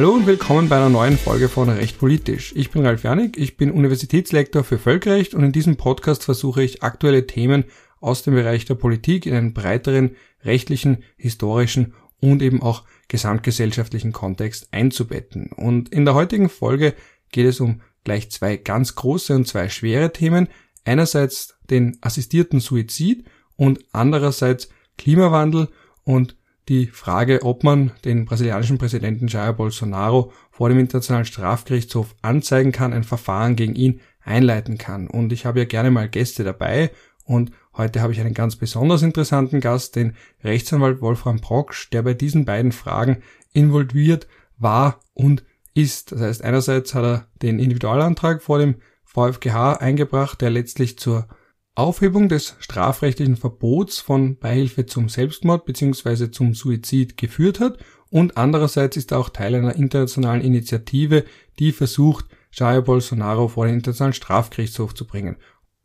Hallo und willkommen bei einer neuen Folge von Recht Politisch. Ich bin Ralf Janik, ich bin Universitätslektor für Völkerrecht und in diesem Podcast versuche ich aktuelle Themen aus dem Bereich der Politik in einen breiteren rechtlichen, historischen und eben auch gesamtgesellschaftlichen Kontext einzubetten. Und in der heutigen Folge geht es um gleich zwei ganz große und zwei schwere Themen. Einerseits den assistierten Suizid und andererseits Klimawandel und die Frage, ob man den brasilianischen Präsidenten Jair Bolsonaro vor dem Internationalen Strafgerichtshof anzeigen kann, ein Verfahren gegen ihn einleiten kann. Und ich habe ja gerne mal Gäste dabei und heute habe ich einen ganz besonders interessanten Gast, den Rechtsanwalt Wolfram Proksch, der bei diesen beiden Fragen involviert war und ist. Das heißt, einerseits hat er den Individualantrag vor dem VfGH eingebracht, der letztlich zur Aufhebung des strafrechtlichen Verbots von Beihilfe zum Selbstmord bzw. zum Suizid geführt hat und andererseits ist er auch Teil einer internationalen Initiative, die versucht, Jair Bolsonaro vor den Internationalen Strafgerichtshof zu bringen.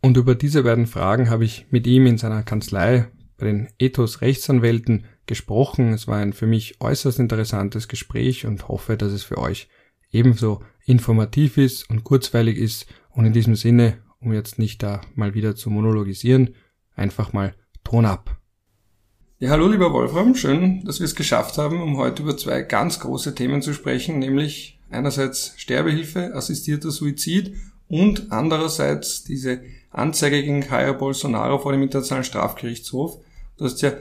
Und über diese beiden Fragen habe ich mit ihm in seiner Kanzlei bei den Ethos Rechtsanwälten gesprochen. Es war ein für mich äußerst interessantes Gespräch und hoffe, dass es für euch ebenso informativ ist und kurzweilig ist. Und in diesem Sinne um jetzt nicht da mal wieder zu monologisieren, einfach mal Ton ab. Ja, hallo lieber Wolfram, schön, dass wir es geschafft haben, um heute über zwei ganz große Themen zu sprechen, nämlich einerseits Sterbehilfe, assistierter Suizid und andererseits diese Anzeige gegen Jair Bolsonaro vor dem Internationalen Strafgerichtshof. Du hast ja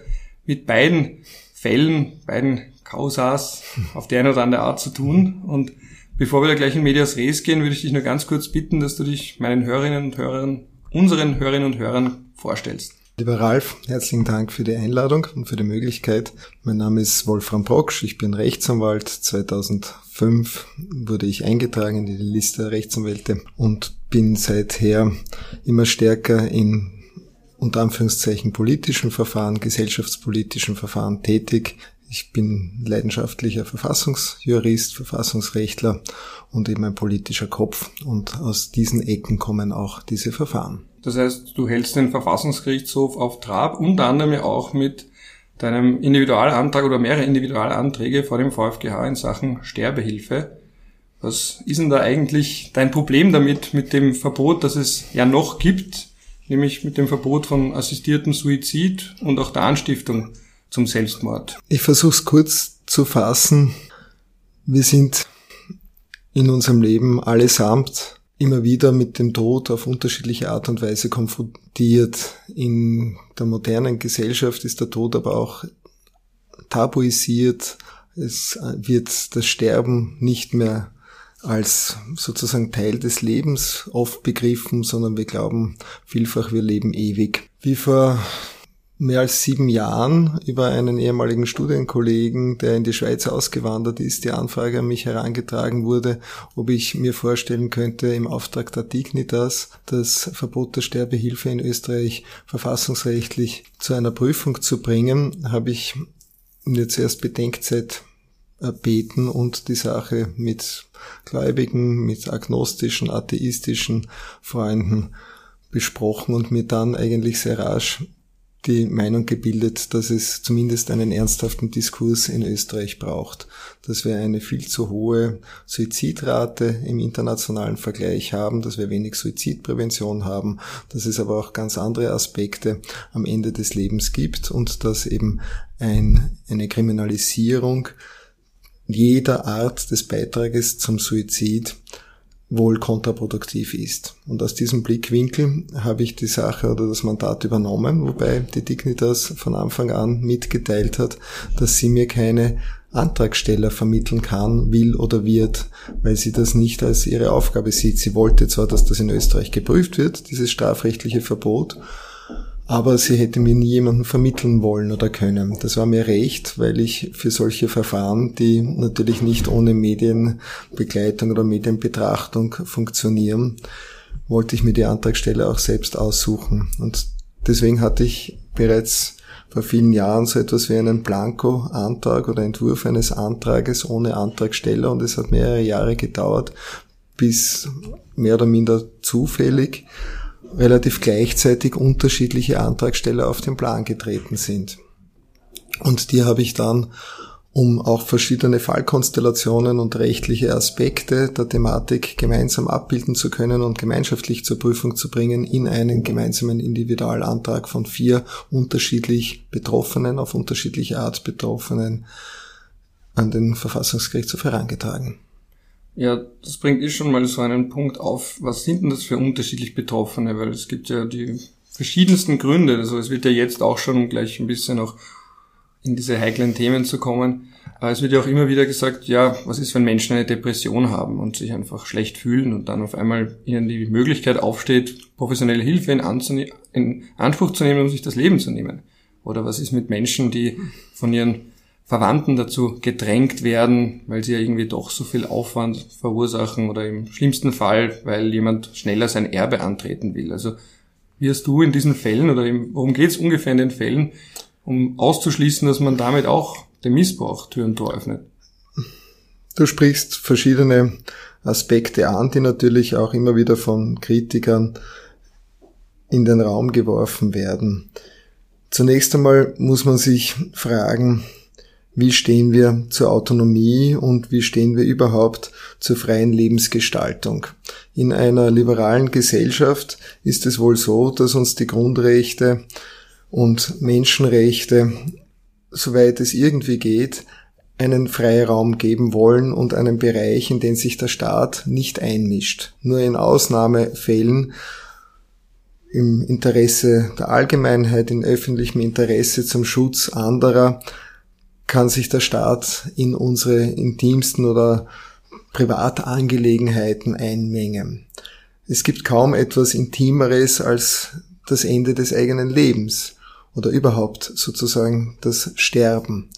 mit beiden Fällen, beiden Causas auf die eine oder andere Art zu tun und Bevor wir da gleich in Medias Res gehen, würde ich dich nur ganz kurz bitten, dass du dich meinen Hörerinnen und Hörern, unseren Hörerinnen und Hörern vorstellst. Lieber Ralf, herzlichen Dank für die Einladung und für die Möglichkeit. Mein Name ist Wolfram Brocksch, ich bin Rechtsanwalt. 2005 wurde ich eingetragen in die Liste der Rechtsanwälte und bin seither immer stärker in unter Anführungszeichen politischen Verfahren, gesellschaftspolitischen Verfahren tätig. Ich bin leidenschaftlicher Verfassungsjurist, Verfassungsrechtler und eben ein politischer Kopf. Und aus diesen Ecken kommen auch diese Verfahren. Das heißt, du hältst den Verfassungsgerichtshof auf Trab, unter anderem ja auch mit deinem Individualantrag oder mehrere Individualanträge vor dem VfGH in Sachen Sterbehilfe. Was ist denn da eigentlich dein Problem damit, mit dem Verbot, das es ja noch gibt, nämlich mit dem Verbot von assistiertem Suizid und auch der Anstiftung zum Selbstmord? Ich versuche es kurz zu fassen. Wir sind in unserem Leben allesamt immer wieder mit dem Tod auf unterschiedliche Art und Weise konfrontiert. In der modernen Gesellschaft ist der Tod aber auch tabuisiert. Es wird das Sterben nicht mehr als sozusagen Teil des Lebens oft begriffen, sondern wir glauben vielfach, wir leben ewig. Wie vor mehr als sieben Jahren über einen ehemaligen Studienkollegen, der in die Schweiz ausgewandert ist, die Anfrage an mich herangetragen wurde, ob ich mir vorstellen könnte, im Auftrag der Dignitas das Verbot der Sterbehilfe in Österreich verfassungsrechtlich zu einer Prüfung zu bringen, habe ich mir zuerst Bedenkzeit erbeten und die Sache mit Gläubigen, mit agnostischen, atheistischen Freunden besprochen und mir dann eigentlich sehr rasch die Meinung gebildet, dass es zumindest einen ernsthaften Diskurs in Österreich braucht, dass wir eine viel zu hohe Suizidrate im internationalen Vergleich haben, dass wir wenig Suizidprävention haben, dass es aber auch ganz andere Aspekte am Ende des Lebens gibt und dass eben ein, eine Kriminalisierung jeder Art des Beitrages zum Suizid wohl kontraproduktiv ist. Und aus diesem Blickwinkel habe ich die Sache oder das Mandat übernommen, wobei die Dignitas von Anfang an mitgeteilt hat, dass sie mir keine Antragsteller vermitteln kann, will oder wird, weil sie das nicht als ihre Aufgabe sieht. Sie wollte zwar, dass das in Österreich geprüft wird, dieses strafrechtliche Verbot, aber sie hätte mir nie jemanden vermitteln wollen oder können. Das war mir recht, weil ich für solche Verfahren, die natürlich nicht ohne Medienbegleitung oder Medienbetrachtung funktionieren, wollte ich mir die Antragstelle auch selbst aussuchen. Und deswegen hatte ich bereits vor vielen Jahren so etwas wie einen Blanko-Antrag oder Entwurf eines Antrages ohne Antragsteller und es hat mehrere Jahre gedauert, bis mehr oder minder zufällig relativ gleichzeitig unterschiedliche Antragsteller auf den Plan getreten sind. Und die habe ich dann um auch verschiedene Fallkonstellationen und rechtliche Aspekte der Thematik gemeinsam abbilden zu können und gemeinschaftlich zur Prüfung zu bringen in einen gemeinsamen Individualantrag von vier unterschiedlich Betroffenen, auf unterschiedliche Art Betroffenen an den Verfassungsgerichtshof herangetragen. Ja, das bringt eh schon mal so einen Punkt auf. Was sind denn das für unterschiedlich Betroffene? Weil es gibt ja die verschiedensten Gründe. Also es wird ja jetzt auch schon gleich ein bisschen auch in diese heiklen Themen zu kommen. Aber es wird ja auch immer wieder gesagt, ja, was ist, wenn Menschen eine Depression haben und sich einfach schlecht fühlen und dann auf einmal ihnen die Möglichkeit aufsteht, professionelle Hilfe in, in Anspruch zu nehmen, um sich das Leben zu nehmen? Oder was ist mit Menschen, die von ihren Verwandten dazu gedrängt werden, weil sie ja irgendwie doch so viel Aufwand verursachen oder im schlimmsten Fall, weil jemand schneller sein Erbe antreten will. Also wie hast du in diesen Fällen oder worum geht es ungefähr in den Fällen, um auszuschließen, dass man damit auch dem Missbrauch Tür und Tor öffnet. Du sprichst verschiedene Aspekte an, die natürlich auch immer wieder von Kritikern in den Raum geworfen werden. Zunächst einmal muss man sich fragen, wie stehen wir zur Autonomie und wie stehen wir überhaupt zur freien Lebensgestaltung. In einer liberalen Gesellschaft ist es wohl so, dass uns die Grundrechte und Menschenrechte, soweit es irgendwie geht, einen Freiraum geben wollen und einen Bereich, in den sich der Staat nicht einmischt. Nur in Ausnahmefällen im Interesse der Allgemeinheit, in öffentlichem Interesse zum Schutz anderer, kann sich der Staat in unsere intimsten oder Privatangelegenheiten einmengen. Es gibt kaum etwas Intimeres als das Ende des eigenen Lebens oder überhaupt sozusagen das Sterben.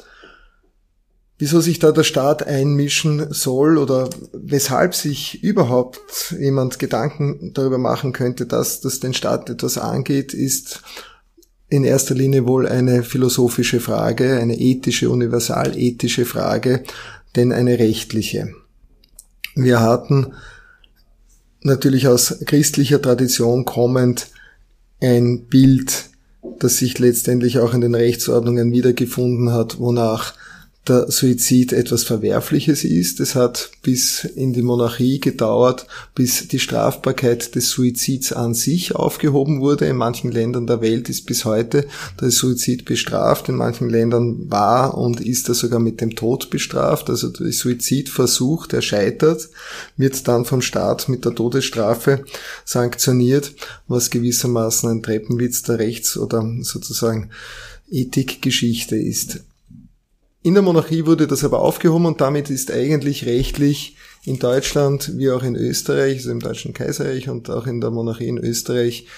Wieso sich da der Staat einmischen soll oder weshalb sich überhaupt jemand Gedanken darüber machen könnte, dass das den Staat etwas angeht, ist in erster Linie wohl eine philosophische Frage, eine ethische, universalethische Frage, denn eine rechtliche. Wir hatten natürlich aus christlicher Tradition kommend ein Bild das sich letztendlich auch in den Rechtsordnungen wiedergefunden hat, wonach der Suizid etwas Verwerfliches ist. Es hat bis in die Monarchie gedauert, bis die Strafbarkeit des Suizids an sich aufgehoben wurde. In manchen Ländern der Welt ist bis heute der Suizid bestraft. In manchen Ländern war und ist er sogar mit dem Tod bestraft. Also der Suizidversuch, der scheitert, wird dann vom Staat mit der Todesstrafe sanktioniert, was gewissermaßen ein Treppenwitz der Rechts- oder sozusagen Ethikgeschichte ist. In der Monarchie wurde das aber aufgehoben und damit ist eigentlich rechtlich in Deutschland wie auch in Österreich, also im Deutschen Kaiserreich und auch in der Monarchie in Österreich,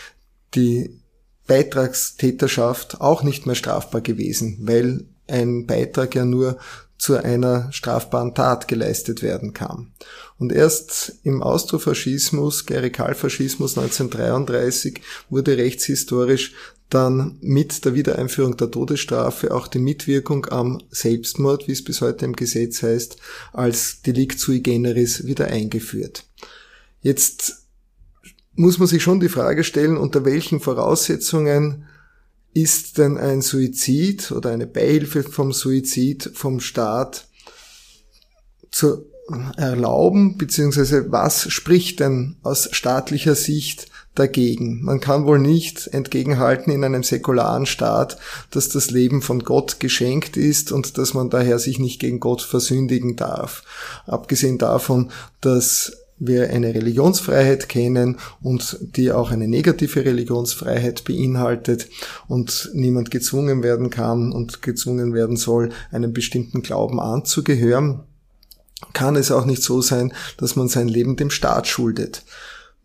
die Beitragstäterschaft auch nicht mehr strafbar gewesen, weil ein Beitrag ja nur zu einer strafbaren Tat geleistet werden kann. Und erst im Austrofaschismus, Klerikalfaschismus 1933 wurde rechtshistorisch dann mit der Wiedereinführung der Todesstrafe auch die Mitwirkung am Selbstmord, wie es bis heute im Gesetz heißt, als Delikt sui generis wieder eingeführt. Jetzt muss man sich schon die Frage stellen, unter welchen Voraussetzungen ist denn ein Suizid oder eine Beihilfe vom Suizid vom Staat zu erlauben, beziehungsweise was spricht denn aus staatlicher Sicht dagegen. Man kann wohl nicht entgegenhalten in einem säkularen Staat, dass das Leben von Gott geschenkt ist und dass man daher sich nicht gegen Gott versündigen darf. Abgesehen davon, dass wir eine Religionsfreiheit kennen und die auch eine negative Religionsfreiheit beinhaltet und niemand gezwungen werden kann und gezwungen werden soll, einem bestimmten Glauben anzugehören, kann es auch nicht so sein, dass man sein Leben dem Staat schuldet.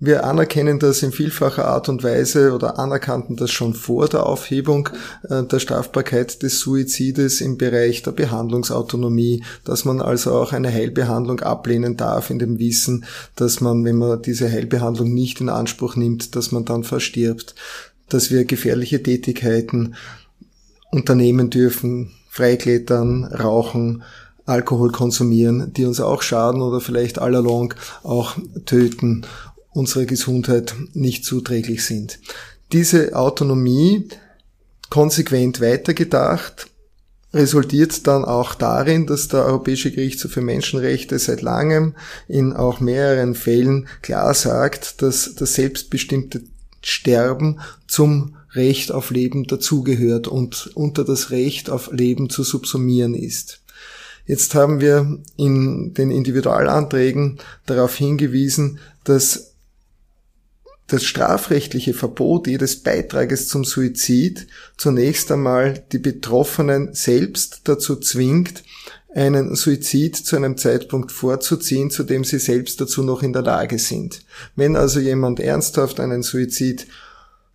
Wir anerkennen das in vielfacher Art und Weise oder anerkannten das schon vor der Aufhebung äh, der Strafbarkeit des Suizides im Bereich der Behandlungsautonomie, dass man also auch eine Heilbehandlung ablehnen darf in dem Wissen, dass man, wenn man diese Heilbehandlung nicht in Anspruch nimmt, dass man dann verstirbt, dass wir gefährliche Tätigkeiten unternehmen dürfen, freiklettern, rauchen, Alkohol konsumieren, die uns auch schaden oder vielleicht allalong auch töten unserer Gesundheit nicht zuträglich sind. Diese Autonomie konsequent weitergedacht resultiert dann auch darin, dass der Europäische Gerichtshof für Menschenrechte seit langem in auch mehreren Fällen klar sagt, dass das selbstbestimmte Sterben zum Recht auf Leben dazugehört und unter das Recht auf Leben zu subsumieren ist. Jetzt haben wir in den Individualanträgen darauf hingewiesen, dass das strafrechtliche Verbot jedes Beitrages zum Suizid zunächst einmal die Betroffenen selbst dazu zwingt, einen Suizid zu einem Zeitpunkt vorzuziehen, zu dem sie selbst dazu noch in der Lage sind. Wenn also jemand ernsthaft einen Suizid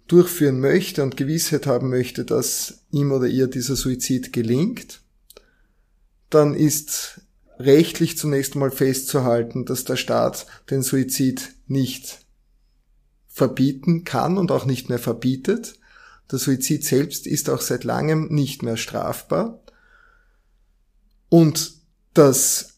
durchführen möchte und Gewissheit haben möchte, dass ihm oder ihr dieser Suizid gelingt, dann ist rechtlich zunächst einmal festzuhalten, dass der Staat den Suizid nicht verbieten kann und auch nicht mehr verbietet. Der Suizid selbst ist auch seit langem nicht mehr strafbar. Und dass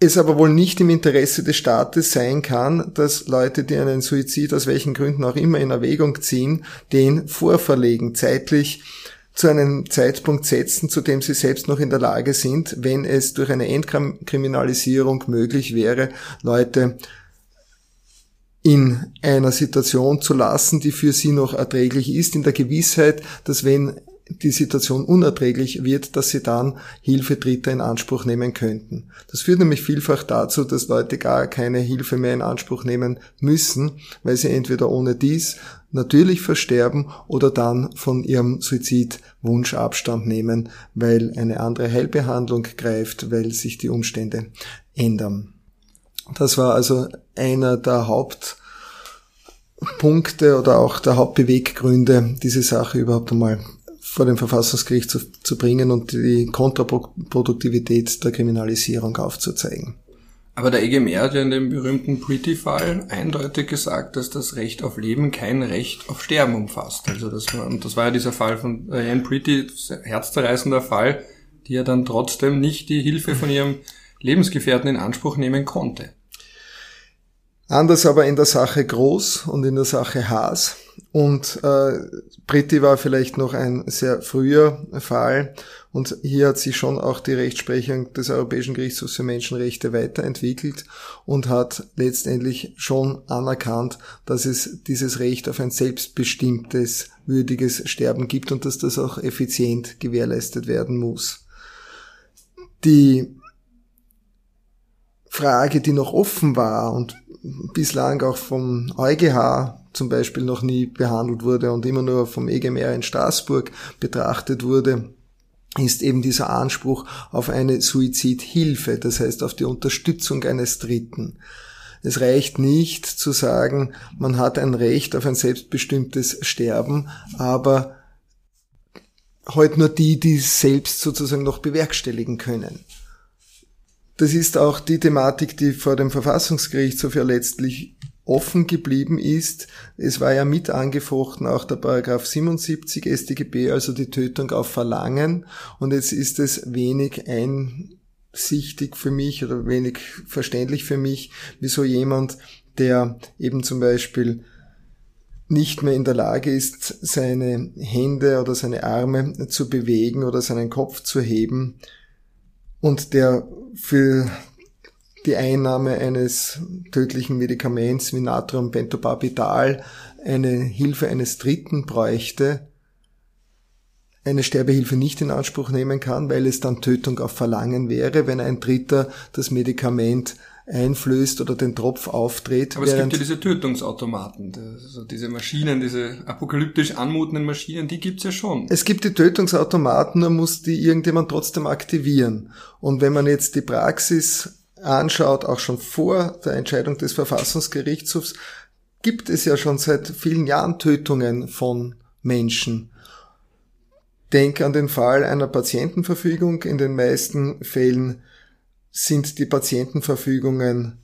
es aber wohl nicht im Interesse des Staates sein kann, dass Leute, die einen Suizid aus welchen Gründen auch immer in Erwägung ziehen, den vorverlegen, zeitlich zu einem Zeitpunkt setzen, zu dem sie selbst noch in der Lage sind, wenn es durch eine Entkriminalisierung möglich wäre, Leute in einer Situation zu lassen, die für sie noch erträglich ist, in der Gewissheit, dass wenn die Situation unerträglich wird, dass sie dann Hilfe Dritter in Anspruch nehmen könnten. Das führt nämlich vielfach dazu, dass Leute gar keine Hilfe mehr in Anspruch nehmen müssen, weil sie entweder ohne dies natürlich versterben oder dann von ihrem Suizidwunsch Abstand nehmen, weil eine andere Heilbehandlung greift, weil sich die Umstände ändern. Das war also einer der Hauptpunkte oder auch der Hauptbeweggründe, diese Sache überhaupt einmal vor dem Verfassungsgericht zu, zu bringen und die Kontraproduktivität der Kriminalisierung aufzuzeigen. Aber der EGMR hat ja in dem berühmten Pretty-Fall eindeutig gesagt, dass das Recht auf Leben kein Recht auf Sterben umfasst. Also das war, und das war ja dieser Fall von Diane Pretty, herzzerreißender Fall, die ja dann trotzdem nicht die Hilfe von ihrem Lebensgefährten in Anspruch nehmen konnte. Anders aber in der Sache Groß und in der Sache Haas. Und äh, Britti war vielleicht noch ein sehr früher Fall. Und hier hat sich schon auch die Rechtsprechung des Europäischen Gerichtshofs für Menschenrechte weiterentwickelt und hat letztendlich schon anerkannt, dass es dieses Recht auf ein selbstbestimmtes, würdiges Sterben gibt und dass das auch effizient gewährleistet werden muss. Die Frage, die noch offen war und bislang auch vom EuGH zum Beispiel noch nie behandelt wurde und immer nur vom EGMR in Straßburg betrachtet wurde, ist eben dieser Anspruch auf eine Suizidhilfe, das heißt auf die Unterstützung eines Dritten. Es reicht nicht zu sagen, man hat ein Recht auf ein selbstbestimmtes Sterben, aber heute nur die, die es selbst sozusagen noch bewerkstelligen können. Das ist auch die Thematik, die vor dem Verfassungsgerichtshof ja letztlich offen geblieben ist. Es war ja mit angefochten auch der Paragraph 77 StGB, also die Tötung auf Verlangen. Und jetzt ist es wenig einsichtig für mich oder wenig verständlich für mich, wieso jemand, der eben zum Beispiel nicht mehr in der Lage ist, seine Hände oder seine Arme zu bewegen oder seinen Kopf zu heben, und der für die Einnahme eines tödlichen Medikaments wie Natriumbentobarbital eine Hilfe eines Dritten bräuchte, eine Sterbehilfe nicht in Anspruch nehmen kann, weil es dann Tötung auf Verlangen wäre, wenn ein Dritter das Medikament einflößt oder den Tropf aufdreht. Aber es gibt ja diese Tötungsautomaten, also diese Maschinen, diese apokalyptisch anmutenden Maschinen, die gibt's ja schon. Es gibt die Tötungsautomaten, nur muss die irgendjemand trotzdem aktivieren. Und wenn man jetzt die Praxis anschaut, auch schon vor der Entscheidung des Verfassungsgerichtshofs, gibt es ja schon seit vielen Jahren Tötungen von Menschen. Denk an den Fall einer Patientenverfügung. In den meisten Fällen sind die Patientenverfügungen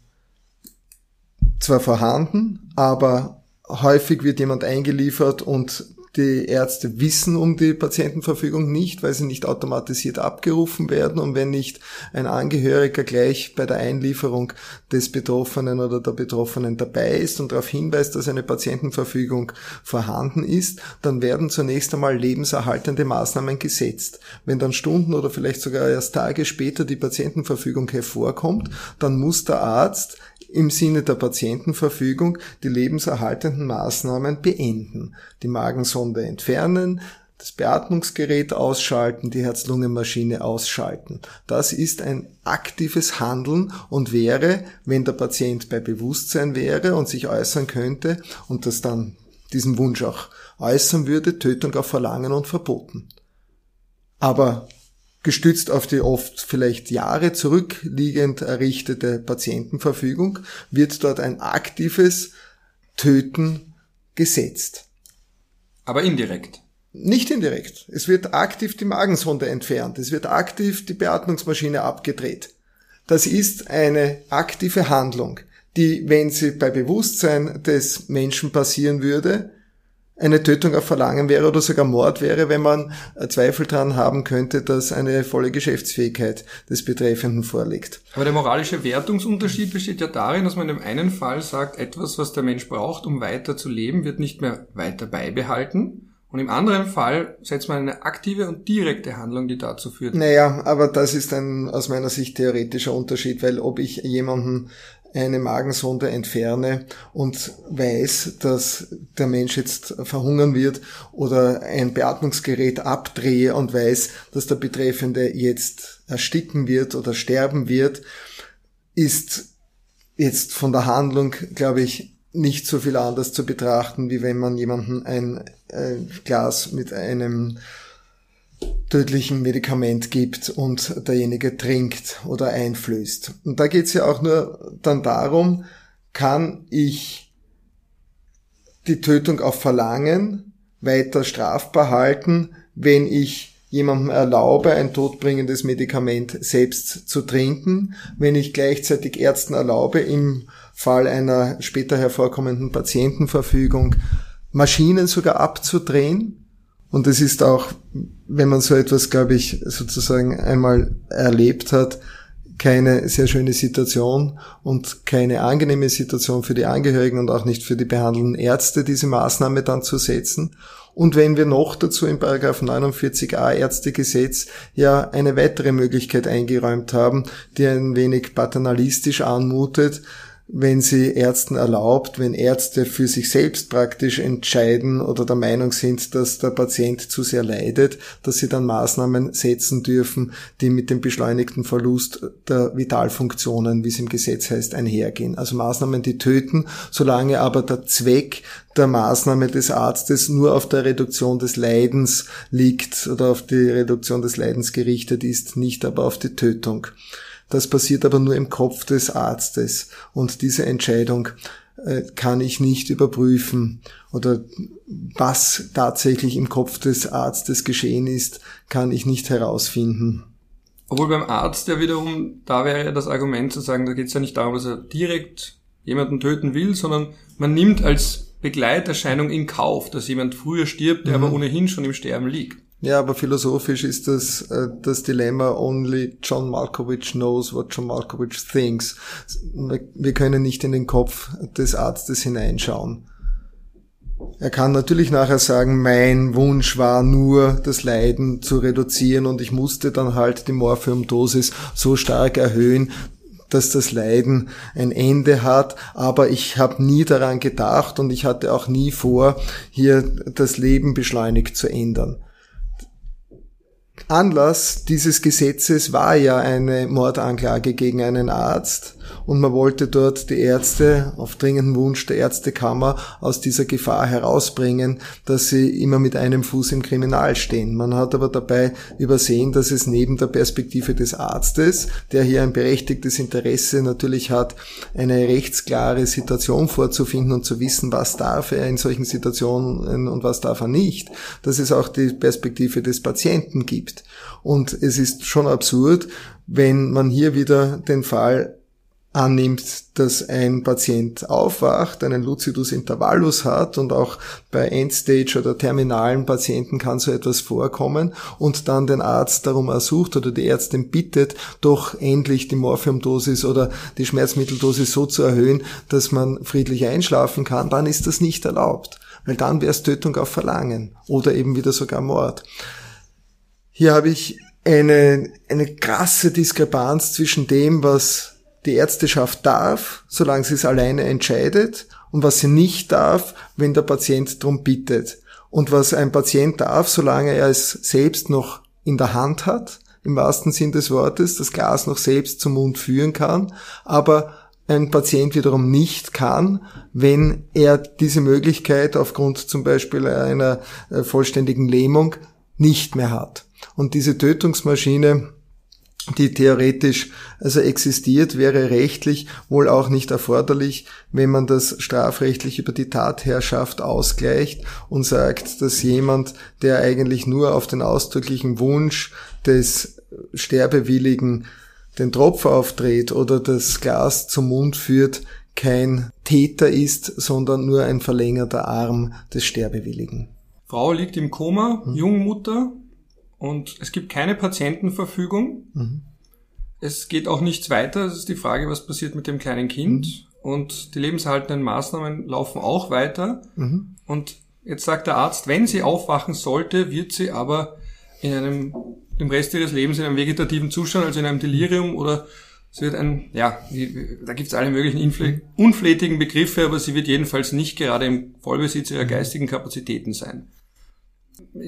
zwar vorhanden, aber häufig wird jemand eingeliefert und Die Ärzte wissen um die Patientenverfügung nicht, weil sie nicht automatisiert abgerufen werden und wenn nicht ein Angehöriger gleich bei der Einlieferung des Betroffenen oder der Betroffenen dabei ist und darauf hinweist, dass eine Patientenverfügung vorhanden ist, dann werden zunächst einmal lebenserhaltende Maßnahmen gesetzt. Wenn dann Stunden oder vielleicht sogar erst Tage später die Patientenverfügung hervorkommt, dann muss der Arzt im Sinne der Patientenverfügung die lebenserhaltenden Maßnahmen beenden. Die Magensonde entfernen, das Beatmungsgerät ausschalten, die Herz-Lungen-Maschine ausschalten. Das ist ein aktives Handeln und wäre, wenn der Patient bei Bewusstsein wäre und sich äußern könnte und das dann diesen Wunsch auch äußern würde, Tötung auf Verlangen und verboten. Aber gestützt auf die oft vielleicht Jahre zurückliegend errichtete Patientenverfügung, wird dort ein aktives Töten gesetzt. Aber indirekt. Nicht indirekt. Es wird aktiv die Magensonde entfernt. Es wird aktiv die Beatmungsmaschine abgedreht. Das ist eine aktive Handlung, die, wenn sie bei Bewusstsein des Menschen passieren würde, eine Tötung auf Verlangen wäre oder sogar Mord wäre, wenn man äh, Zweifel daran haben könnte, dass eine volle Geschäftsfähigkeit des Betreffenden vorliegt. Aber der moralische Wertungsunterschied besteht ja darin, dass man dem einen Fall sagt, etwas, was der Mensch braucht, um weiter zu leben, wird nicht mehr weiter beibehalten. Und im anderen Fall setzt man eine aktive und direkte Handlung, die dazu führt. Naja, aber das ist ein aus meiner Sicht theoretischer Unterschied, weil ob ich jemanden eine Magensonde entferne und weiß, dass der Mensch jetzt verhungern wird oder ein Beatmungsgerät abdrehe und weiß, dass der Betreffende jetzt ersticken wird oder sterben wird, ist jetzt von der Handlung, glaube ich, nicht so viel anders zu betrachten, wie wenn man jemanden ein, ein Glas mit einem tödlichen Medikament gibt und derjenige trinkt oder einflößt. Und da geht es ja auch nur dann darum, kann ich die Tötung auf Verlangen weiter strafbar halten, wenn ich jemandem erlaube, ein todbringendes Medikament selbst zu trinken, wenn ich gleichzeitig Ärzten erlaube, im Fall einer später hervorkommenden Patientenverfügung Maschinen sogar abzudrehen, und es ist auch, wenn man so etwas, glaube ich, sozusagen einmal erlebt hat, keine sehr schöne Situation und keine angenehme Situation für die Angehörigen und auch nicht für die behandelnden Ärzte, diese Maßnahme dann zu setzen. Und wenn wir noch dazu im Paragraph 49a Ärztegesetz ja eine weitere Möglichkeit eingeräumt haben, die ein wenig paternalistisch anmutet, wenn sie Ärzten erlaubt, wenn Ärzte für sich selbst praktisch entscheiden oder der Meinung sind, dass der Patient zu sehr leidet, dass sie dann Maßnahmen setzen dürfen, die mit dem beschleunigten Verlust der Vitalfunktionen, wie es im Gesetz heißt, einhergehen. Also Maßnahmen, die töten, solange aber der Zweck der Maßnahme des Arztes nur auf der Reduktion des Leidens liegt oder auf die Reduktion des Leidens gerichtet ist, nicht aber auf die Tötung. Das passiert aber nur im Kopf des Arztes und diese Entscheidung äh, kann ich nicht überprüfen oder was tatsächlich im Kopf des Arztes geschehen ist, kann ich nicht herausfinden. Obwohl beim Arzt ja wiederum, da wäre ja das Argument zu sagen, da geht es ja nicht darum, dass er direkt jemanden töten will, sondern man nimmt als Begleiterscheinung in Kauf, dass jemand früher stirbt, der mhm. aber ohnehin schon im Sterben liegt. Ja, aber philosophisch ist das äh, das Dilemma only John Malkovich knows what John Malkovich thinks. Wir können nicht in den Kopf des Arztes hineinschauen. Er kann natürlich nachher sagen, mein Wunsch war nur, das Leiden zu reduzieren und ich musste dann halt die Morphiumdosis so stark erhöhen, dass das Leiden ein Ende hat, aber ich habe nie daran gedacht und ich hatte auch nie vor, hier das Leben beschleunigt zu ändern. Anlass dieses Gesetzes war ja eine Mordanklage gegen einen Arzt und man wollte dort die Ärzte auf dringenden Wunsch der Ärztekammer aus dieser Gefahr herausbringen, dass sie immer mit einem Fuß im Kriminal stehen. Man hat aber dabei übersehen, dass es neben der Perspektive des Arztes, der hier ein berechtigtes Interesse natürlich hat, eine rechtsklare Situation vorzufinden und zu wissen, was darf er in solchen Situationen und was darf er nicht, dass es auch die Perspektive des Patienten gibt. Und es ist schon absurd, wenn man hier wieder den Fall annimmt, dass ein Patient aufwacht, einen Lucidus intervallus hat und auch bei Endstage oder terminalen Patienten kann so etwas vorkommen und dann den Arzt darum ersucht oder die Ärztin bittet, doch endlich die Morphiumdosis oder die Schmerzmitteldosis so zu erhöhen, dass man friedlich einschlafen kann, dann ist das nicht erlaubt, weil dann wäre es Tötung auf Verlangen oder eben wieder sogar Mord. Hier habe ich eine, eine krasse Diskrepanz zwischen dem, was die Ärzteschaft darf, solange sie es alleine entscheidet, und was sie nicht darf, wenn der Patient darum bittet. Und was ein Patient darf, solange er es selbst noch in der Hand hat, im wahrsten Sinn des Wortes, das Glas noch selbst zum Mund führen kann, aber ein Patient wiederum nicht kann, wenn er diese Möglichkeit aufgrund zum Beispiel einer äh, vollständigen Lähmung nicht mehr hat. Und diese Tötungsmaschine die theoretisch also existiert, wäre rechtlich wohl auch nicht erforderlich, wenn man das strafrechtlich über die Tatherrschaft ausgleicht und sagt, dass jemand, der eigentlich nur auf den ausdrücklichen Wunsch des Sterbewilligen den Tropf aufdreht oder das Glas zum Mund führt, kein Täter ist, sondern nur ein verlängerter Arm des Sterbewilligen. Frau liegt im Koma, mhm. Jungmutter, und es gibt keine Patientenverfügung. Mhm. Es geht auch nichts weiter. Es ist die Frage, was passiert mit dem kleinen Kind. Mhm. Und die lebenserhaltenden Maßnahmen laufen auch weiter. Mhm. Und jetzt sagt der Arzt, wenn sie aufwachen sollte, wird sie aber in einem, dem Rest ihres Lebens in einem vegetativen Zustand, also in einem Delirium oder es wird ein, ja, da gibt es alle möglichen unflätigen Begriffe, aber sie wird jedenfalls nicht gerade im Vollbesitz ihrer mhm. geistigen Kapazitäten sein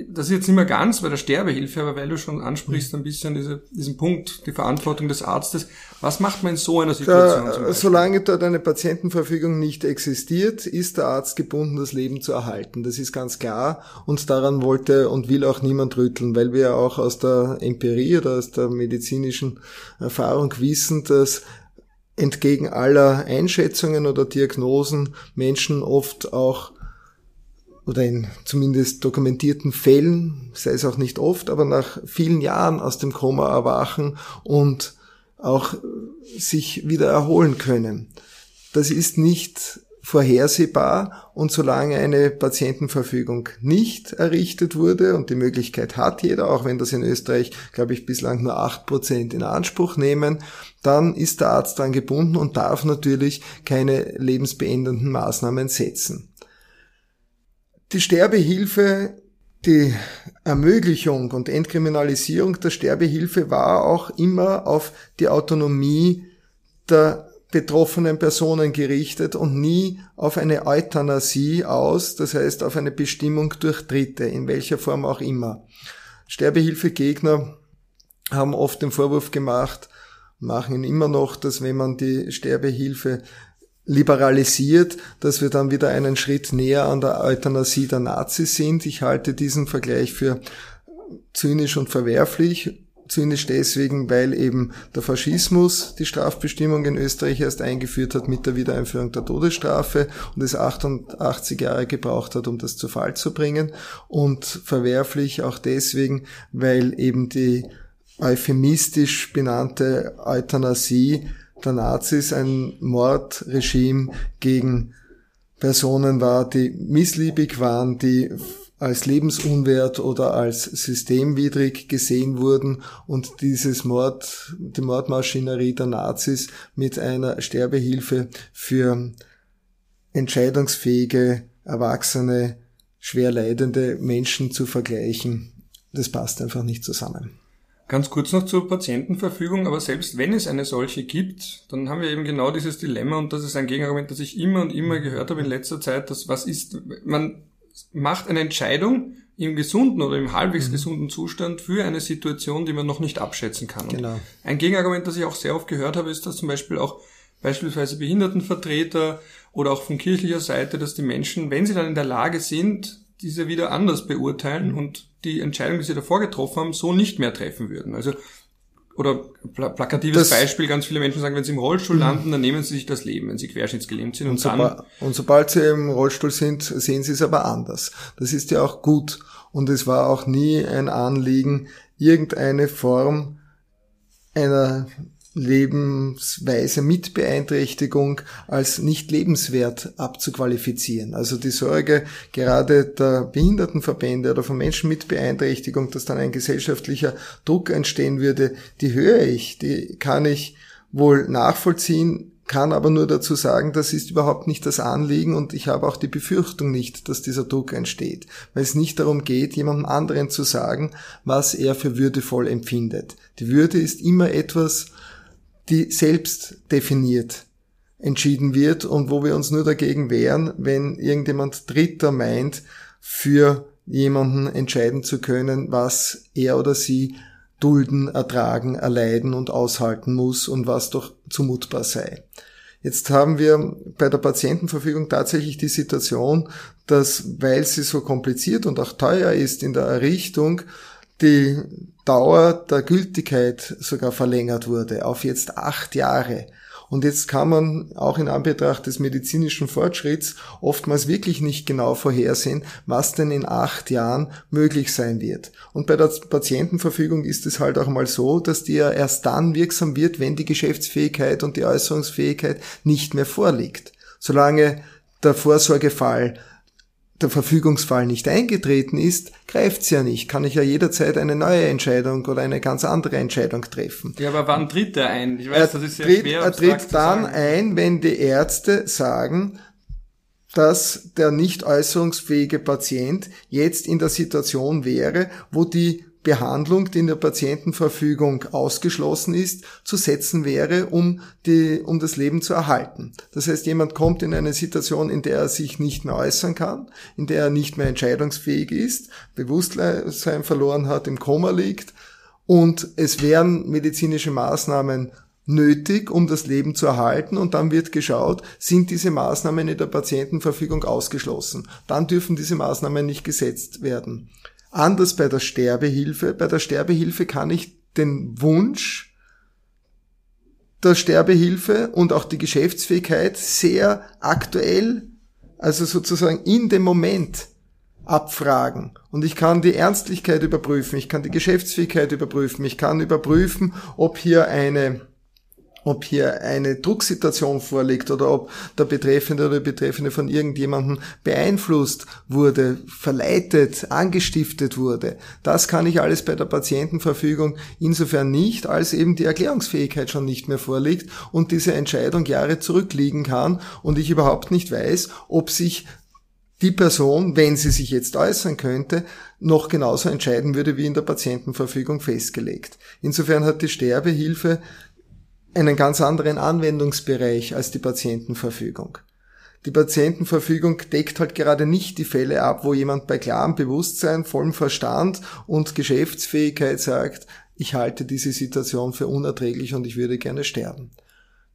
das ist jetzt nicht mehr ganz bei der Sterbehilfe, aber weil du schon ansprichst ein bisschen diese, diesen Punkt, die Verantwortung des Arztes. Was macht man in so einer Situation? Da, solange dort eine Patientenverfügung nicht existiert, ist der Arzt gebunden, das Leben zu erhalten. Das ist ganz klar und daran wollte und will auch niemand rütteln, weil wir auch aus der Empirie oder aus der medizinischen Erfahrung wissen, dass entgegen aller Einschätzungen oder Diagnosen Menschen oft auch oder in zumindest dokumentierten Fällen, sei es auch nicht oft, aber nach vielen Jahren aus dem Koma erwachen und auch sich wieder erholen können. Das ist nicht vorhersehbar und solange eine Patientenverfügung nicht errichtet wurde und die Möglichkeit hat jeder, auch wenn das in Österreich, glaube ich, bislang nur acht Prozent in Anspruch nehmen, dann ist der Arzt dann gebunden und darf natürlich keine lebensbeendenden Maßnahmen setzen. Die Sterbehilfe, die Ermöglichung und Entkriminalisierung der Sterbehilfe war auch immer auf die Autonomie der betroffenen Personen gerichtet und nie auf eine Euthanasie aus, das heißt auf eine Bestimmung durch Dritte, in welcher Form auch immer. Sterbehilfegegner haben oft den Vorwurf gemacht, machen ihn immer noch, dass wenn man die Sterbehilfe liberalisiert, dass wir dann wieder einen Schritt näher an der Euthanasie der Nazis sind. Ich halte diesen Vergleich für zynisch und verwerflich. Zynisch deswegen, weil eben der Faschismus die Strafbestimmung in Österreich erst eingeführt hat mit der Wiedereinführung der Todesstrafe und es 88 Jahre gebraucht hat, um das zu Fall zu bringen. Und verwerflich auch deswegen, weil eben die euphemistisch benannte Euthanasie der Nazis ein Mordregime gegen Personen war, die missliebig waren, die als lebensunwert oder als systemwidrig gesehen wurden und dieses Mord, die Mordmaschinerie der Nazis mit einer Sterbehilfe für entscheidungsfähige, erwachsene, schwer leidende Menschen zu vergleichen, das passt einfach nicht zusammen. Ganz kurz noch zur Patientenverfügung, aber selbst wenn es eine solche gibt, dann haben wir eben genau dieses Dilemma und das ist ein Gegenargument, das ich immer und immer gehört habe in letzter Zeit, dass was ist, man macht eine Entscheidung im gesunden oder im halbwegs mhm. gesunden Zustand für eine Situation, die man noch nicht abschätzen kann. Genau. ein Gegenargument, das ich auch sehr oft gehört habe, ist, dass zum Beispiel auch beispielsweise Behindertenvertreter oder auch von kirchlicher Seite, dass die Menschen, wenn sie dann in der Lage sind, diese wieder anders beurteilen und die Entscheidung, die sie davor getroffen haben, so nicht mehr treffen würden. Also oder pla plakatives das, Beispiel, ganz viele Menschen sagen, wenn sie im Rollstuhl mhm. landen, dann nehmen sie sich das Leben, wenn sie querschnittsgelähmt sind. Und, und, dann und sobald sie im Rollstuhl sind, sehen sie es aber anders. Das ist ja auch gut. Und es war auch nie ein Anliegen, irgendeine Form einer Lebensweise mit Beeinträchtigung als nicht lebenswert abzuqualifizieren. Also die Sorge gerade der Behindertenverbände oder von Menschen mit Beeinträchtigung, dass dann ein gesellschaftlicher Druck entstehen würde, die höre ich, die kann ich wohl nachvollziehen, kann aber nur dazu sagen, das ist überhaupt nicht das Anliegen und ich habe auch die Befürchtung nicht, dass dieser Druck entsteht, weil es nicht darum geht, jemandem anderen zu sagen, was er für würdevoll empfindet. Die Würde ist immer etwas, die selbst definiert entschieden wird und wo wir uns nur dagegen wehren, wenn irgendjemand Dritter meint, für jemanden entscheiden zu können, was er oder sie dulden, ertragen, erleiden und aushalten muss und was doch zumutbar sei. Jetzt haben wir bei der Patientenverfügung tatsächlich die Situation, dass, weil sie so kompliziert und auch teuer ist in der Errichtung, die Dauer der Gültigkeit sogar verlängert wurde auf jetzt acht Jahre. Und jetzt kann man auch in Anbetracht des medizinischen Fortschritts oftmals wirklich nicht genau vorhersehen, was denn in acht Jahren möglich sein wird. Und bei der Patientenverfügung ist es halt auch mal so, dass die ja erst dann wirksam wird, wenn die Geschäftsfähigkeit und die Äußerungsfähigkeit nicht mehr vorliegt. Solange der Vorsorgefall der Verfügungsfall nicht eingetreten ist, greift's ja nicht. Kann ich ja jederzeit eine neue Entscheidung oder eine ganz andere Entscheidung treffen. Ja, aber wann tritt er ein? Ich weiß, er das ist sehr tritt, schwer. Er tritt dann ein, wenn die Ärzte sagen, dass der nicht äußerungsfähige Patient jetzt in der Situation wäre, wo die Behandlung, die in der Patientenverfügung ausgeschlossen ist, zu setzen wäre, um, die, um das Leben zu erhalten. Das heißt, jemand kommt in eine Situation, in der er sich nicht mehr äußern kann, in der er nicht mehr entscheidungsfähig ist, Bewusstsein verloren hat, im Koma liegt und es wären medizinische Maßnahmen nötig, um das Leben zu erhalten und dann wird geschaut, sind diese Maßnahmen in der Patientenverfügung ausgeschlossen. Dann dürfen diese Maßnahmen nicht gesetzt werden. Anders bei der Sterbehilfe. Bei der Sterbehilfe kann ich den Wunsch der Sterbehilfe und auch die Geschäftsfähigkeit sehr aktuell, also sozusagen in dem Moment abfragen. Und ich kann die Ernstlichkeit überprüfen, ich kann die Geschäftsfähigkeit überprüfen, ich kann überprüfen, ob hier eine ob hier eine Drucksituation vorliegt oder ob der Betreffende oder die Betreffende von irgendjemandem beeinflusst wurde, verleitet, angestiftet wurde. Das kann ich alles bei der Patientenverfügung insofern nicht, als eben die Erklärungsfähigkeit schon nicht mehr vorliegt und diese Entscheidung Jahre zurückliegen kann und ich überhaupt nicht weiß, ob sich die Person, wenn sie sich jetzt äußern könnte, noch genauso entscheiden würde wie in der Patientenverfügung festgelegt. Insofern hat die Sterbehilfe einen ganz anderen Anwendungsbereich als die Patientenverfügung. Die Patientenverfügung deckt halt gerade nicht die Fälle ab, wo jemand bei klarem Bewusstsein, vollem Verstand und Geschäftsfähigkeit sagt, ich halte diese Situation für unerträglich und ich würde gerne sterben.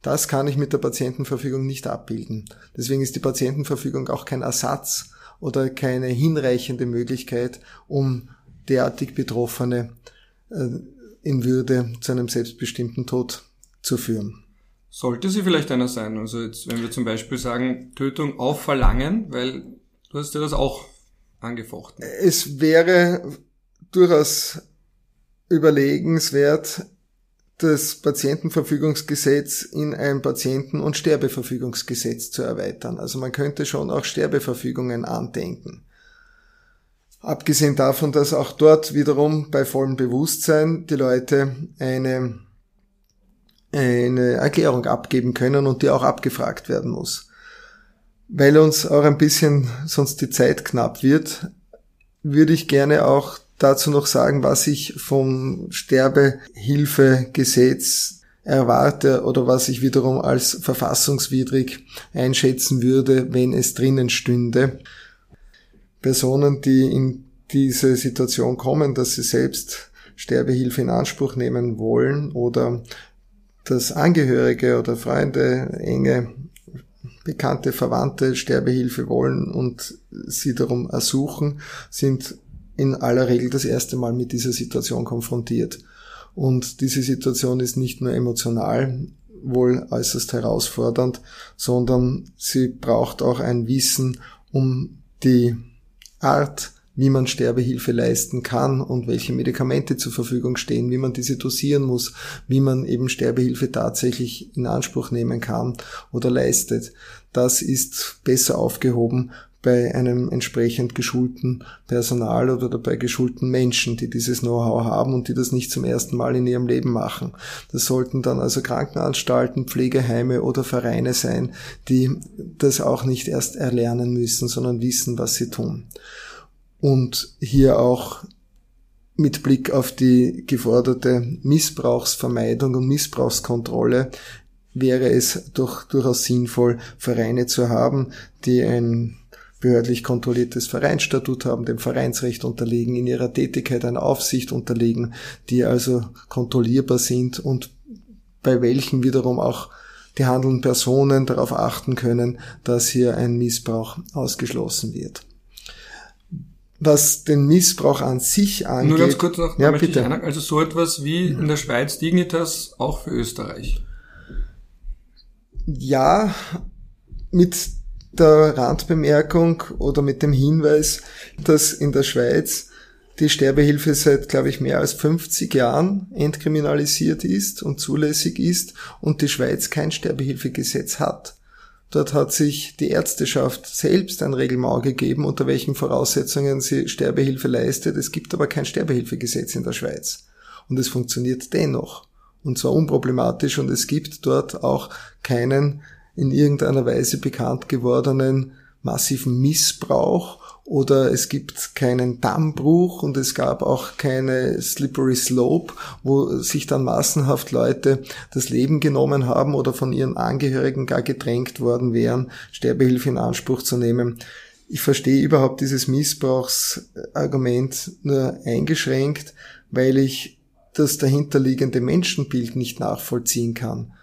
Das kann ich mit der Patientenverfügung nicht abbilden. Deswegen ist die Patientenverfügung auch kein Ersatz oder keine hinreichende Möglichkeit, um derartig Betroffene äh, in Würde zu einem selbstbestimmten Tod zu führen. Sollte sie vielleicht einer sein? Also jetzt, wenn wir zum Beispiel sagen, Tötung auf Verlangen, weil du hast ja das auch angefochten. Es wäre durchaus überlegenswert, das Patientenverfügungsgesetz in ein Patienten- und Sterbeverfügungsgesetz zu erweitern. Also man könnte schon auch Sterbeverfügungen andenken. Abgesehen davon, dass auch dort wiederum bei vollem Bewusstsein die Leute eine eine Erklärung abgeben können und die auch abgefragt werden muss. Weil uns auch ein bisschen sonst die Zeit knapp wird, würde ich gerne auch dazu noch sagen, was ich vom Sterbehilfegesetz erwarte oder was ich wiederum als verfassungswidrig einschätzen würde, wenn es drinnen stünde. Personen, die in diese Situation kommen, dass sie selbst Sterbehilfe in Anspruch nehmen wollen oder dass Angehörige oder Freunde, enge Bekannte, Verwandte Sterbehilfe wollen und sie darum ersuchen, sind in aller Regel das erste Mal mit dieser Situation konfrontiert. Und diese Situation ist nicht nur emotional wohl äußerst herausfordernd, sondern sie braucht auch ein Wissen um die Art, wie man Sterbehilfe leisten kann und welche Medikamente zur Verfügung stehen, wie man diese dosieren muss, wie man eben Sterbehilfe tatsächlich in Anspruch nehmen kann oder leistet. Das ist besser aufgehoben bei einem entsprechend geschulten Personal oder bei geschulten Menschen, die dieses Know-how haben und die das nicht zum ersten Mal in ihrem Leben machen. Das sollten dann also Krankenanstalten, Pflegeheime oder Vereine sein, die das auch nicht erst erlernen müssen, sondern wissen, was sie tun. Und hier auch mit Blick auf die geforderte Missbrauchsvermeidung und Missbrauchskontrolle wäre es doch durchaus sinnvoll, Vereine zu haben, die ein behördlich kontrolliertes Vereinsstatut haben, dem Vereinsrecht unterliegen, in ihrer Tätigkeit einer Aufsicht unterliegen, die also kontrollierbar sind und bei welchen wiederum auch die handelnden Personen darauf achten können, dass hier ein Missbrauch ausgeschlossen wird. Was den Missbrauch an sich angeht. Nur ganz kurz noch, ja, bitte. also so etwas wie in der Schweiz Dignitas auch für Österreich. Ja, mit der Randbemerkung oder mit dem Hinweis, dass in der Schweiz die Sterbehilfe seit, glaube ich, mehr als 50 Jahren entkriminalisiert ist und zulässig ist und die Schweiz kein Sterbehilfegesetz hat. Dort hat sich die Ärzteschaft selbst ein Regelmau gegeben, unter welchen Voraussetzungen sie Sterbehilfe leistet. Es gibt aber kein Sterbehilfegesetz in der Schweiz. Und es funktioniert dennoch. Und zwar unproblematisch und es gibt dort auch keinen in irgendeiner Weise bekannt gewordenen massiven Missbrauch oder es gibt keinen Dammbruch und es gab auch keine Slippery Slope, wo sich dann massenhaft Leute das Leben genommen haben oder von ihren Angehörigen gar gedrängt worden wären, Sterbehilfe in Anspruch zu nehmen. Ich verstehe überhaupt dieses Missbrauchsargument nur eingeschränkt, weil ich das dahinterliegende Menschenbild nicht nachvollziehen kann.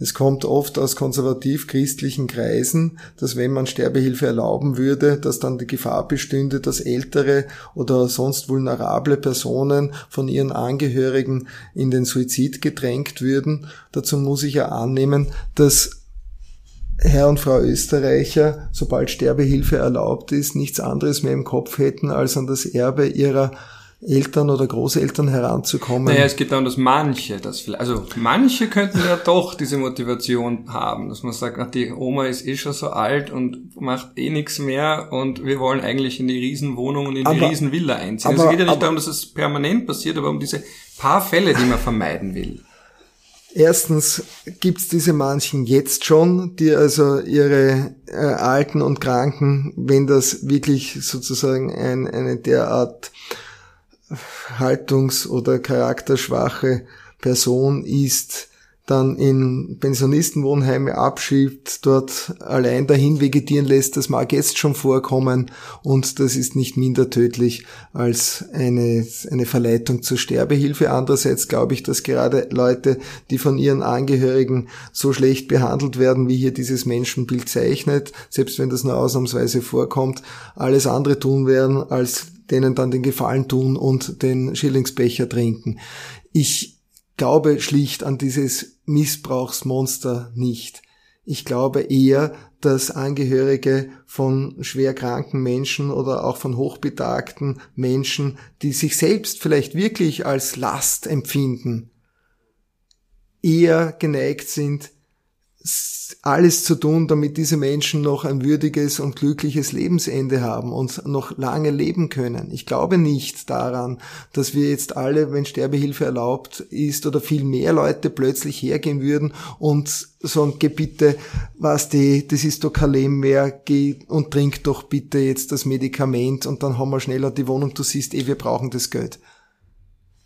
Es kommt oft aus konservativ-christlichen Kreisen, dass wenn man Sterbehilfe erlauben würde, dass dann die Gefahr bestünde, dass ältere oder sonst vulnerable Personen von ihren Angehörigen in den Suizid gedrängt würden. Dazu muss ich ja annehmen, dass Herr und Frau Österreicher, sobald Sterbehilfe erlaubt ist, nichts anderes mehr im Kopf hätten, als an das Erbe ihrer Eltern oder Großeltern heranzukommen. Naja, es geht darum, dass manche das vielleicht, also manche könnten ja doch diese Motivation haben, dass man sagt, ach, die Oma ist eh schon so alt und macht eh nichts mehr und wir wollen eigentlich in die Riesenwohnung und in die aber, Riesenvilla einziehen. Also aber, es geht ja nicht aber, darum, dass es permanent passiert, aber um diese paar Fälle, die man vermeiden will. Erstens gibt's diese manchen jetzt schon, die also ihre äh, Alten und Kranken, wenn das wirklich sozusagen ein, eine derart haltungs- oder charakterschwache Person ist, dann in Pensionistenwohnheime abschiebt, dort allein dahin vegetieren lässt, das mag jetzt schon vorkommen und das ist nicht minder tödlich als eine, eine Verleitung zur Sterbehilfe. Andererseits glaube ich, dass gerade Leute, die von ihren Angehörigen so schlecht behandelt werden, wie hier dieses Menschenbild zeichnet, selbst wenn das nur ausnahmsweise vorkommt, alles andere tun werden, als denen dann den Gefallen tun und den Schillingsbecher trinken. Ich glaube schlicht an dieses Missbrauchsmonster nicht. Ich glaube eher, dass Angehörige von schwer kranken Menschen oder auch von hochbetagten Menschen, die sich selbst vielleicht wirklich als Last empfinden, eher geneigt sind, alles zu tun, damit diese Menschen noch ein würdiges und glückliches Lebensende haben und noch lange leben können. Ich glaube nicht daran, dass wir jetzt alle, wenn Sterbehilfe erlaubt ist oder viel mehr Leute plötzlich hergehen würden und sagen, geh bitte, was die, das ist doch kein Leben mehr, geh und trink doch bitte jetzt das Medikament und dann haben wir schneller die Wohnung, du siehst eh, wir brauchen das Geld.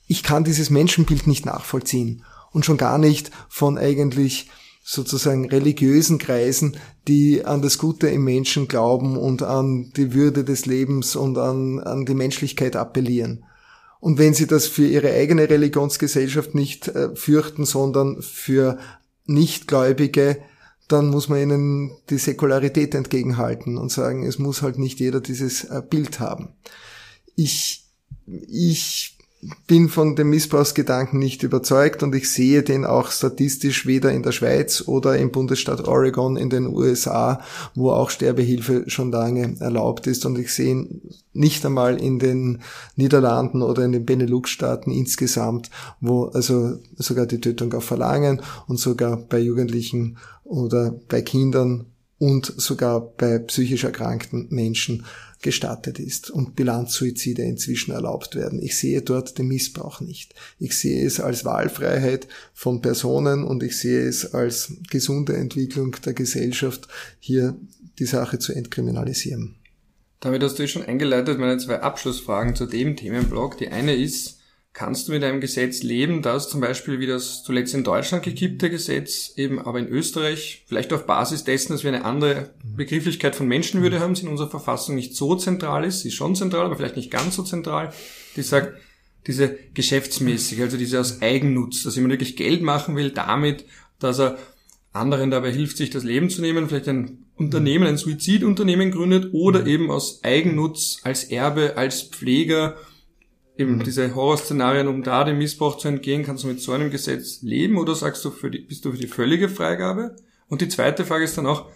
Ich kann dieses Menschenbild nicht nachvollziehen und schon gar nicht von eigentlich sozusagen religiösen Kreisen, die an das Gute im Menschen glauben und an die Würde des Lebens und an, an die Menschlichkeit appellieren. Und wenn sie das für ihre eigene Religionsgesellschaft nicht äh, fürchten, sondern für Nichtgläubige, dann muss man ihnen die Säkularität entgegenhalten und sagen, es muss halt nicht jeder dieses äh, Bild haben. Ich, ich bin von dem Missbrauchsgedanken nicht überzeugt und ich sehe den auch statistisch weder in der Schweiz oder im Bundesstaat Oregon in den USA, wo auch Sterbehilfe schon lange erlaubt ist. Und ich sehe ihn nicht einmal in den Niederlanden oder in den Benelux-Staaten insgesamt, wo also sogar die Tötung auf Verlangen und sogar bei Jugendlichen oder bei Kindern und sogar bei psychisch erkrankten Menschen gestattet ist und Bilanzsuizide inzwischen erlaubt werden. Ich sehe dort den Missbrauch nicht. Ich sehe es als Wahlfreiheit von Personen und ich sehe es als gesunde Entwicklung der Gesellschaft, hier die Sache zu entkriminalisieren. Damit hast du schon eingeleitet meine zwei Abschlussfragen zu dem Themenblock. Die eine ist, kannst du mit einem Gesetz leben, das zum Beispiel wie das zuletzt in Deutschland gekippte Gesetz, eben aber in Österreich, vielleicht auf Basis dessen, dass wir eine andere Begrifflichkeit von Menschenwürde haben, sie in unserer Verfassung nicht so zentral ist, sie ist schon zentral, aber vielleicht nicht ganz so zentral, die sagt, diese geschäftsmäßig, also diese aus Eigennutz, dass jemand wirklich Geld machen will damit, dass er anderen dabei hilft, sich das Leben zu nehmen, vielleicht ein Unternehmen, ein Suizidunternehmen gründet oder eben aus Eigennutz als Erbe, als Pfleger eben mhm. diese Horrorszenarien, um da dem Missbrauch zu entgehen, kannst du mit so einem Gesetz leben oder sagst du, für die, bist du für die völlige Freigabe? Und die zweite Frage ist dann auch,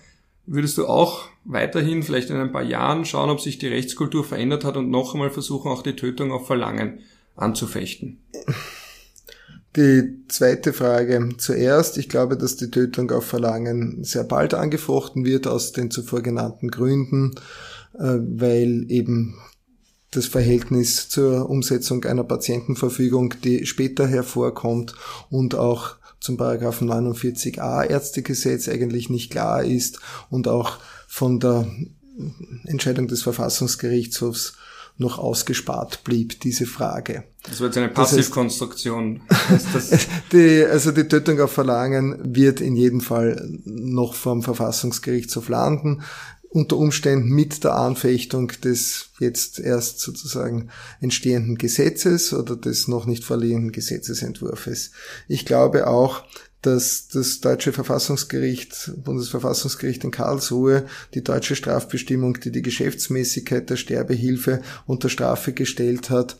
würdest du auch weiterhin vielleicht in ein paar Jahren schauen, ob sich die Rechtskultur verändert hat und noch einmal versuchen, auch die Tötung auf Verlangen anzufechten? Die zweite Frage zuerst. Ich glaube, dass die Tötung auf Verlangen sehr bald angefochten wird, aus den zuvor genannten Gründen, äh, weil eben das Verhältnis zur Umsetzung einer Patientenverfügung, die später hervorkommt und auch zum Paragraphen 49a Ärztegesetz eigentlich nicht klar ist und auch von der Entscheidung des Verfassungsgerichtshofs noch ausgespart blieb, diese Frage. Das wird eine Passivkonstruktion. Das heißt, die, also die Tötung auf Verlangen wird in jedem Fall noch vom Verfassungsgerichtshof landen unter Umständen mit der Anfechtung des jetzt erst sozusagen entstehenden Gesetzes oder des noch nicht vorliegenden Gesetzesentwurfs. Ich glaube auch, dass das deutsche Verfassungsgericht, Bundesverfassungsgericht in Karlsruhe die deutsche Strafbestimmung, die die Geschäftsmäßigkeit der Sterbehilfe unter Strafe gestellt hat,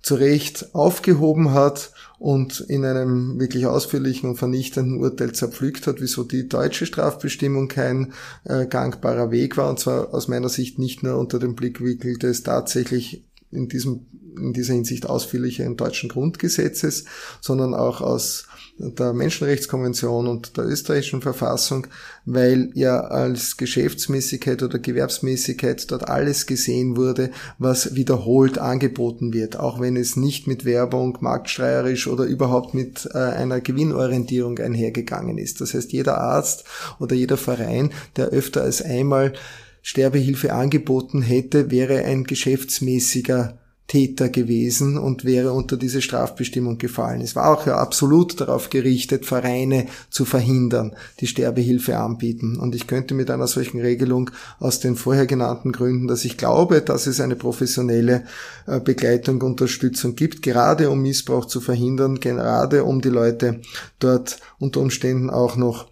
zu Recht aufgehoben hat und in einem wirklich ausführlichen und vernichtenden Urteil zerpflückt hat, wieso die deutsche Strafbestimmung kein äh, gangbarer Weg war, und zwar aus meiner Sicht nicht nur unter dem Blickwinkel des tatsächlich in diesem in dieser Hinsicht ausführlicheren deutschen Grundgesetzes, sondern auch aus der Menschenrechtskonvention und der österreichischen Verfassung, weil ja als Geschäftsmäßigkeit oder Gewerbsmäßigkeit dort alles gesehen wurde, was wiederholt angeboten wird, auch wenn es nicht mit Werbung, marktstreierisch oder überhaupt mit äh, einer Gewinnorientierung einhergegangen ist. Das heißt, jeder Arzt oder jeder Verein, der öfter als einmal Sterbehilfe angeboten hätte, wäre ein geschäftsmäßiger Täter gewesen und wäre unter diese Strafbestimmung gefallen. Es war auch ja absolut darauf gerichtet, Vereine zu verhindern, die Sterbehilfe anbieten. Und ich könnte mit einer solchen Regelung aus den vorher genannten Gründen, dass ich glaube, dass es eine professionelle äh, Begleitung, Unterstützung gibt, gerade um Missbrauch zu verhindern, gerade um die Leute dort unter Umständen auch noch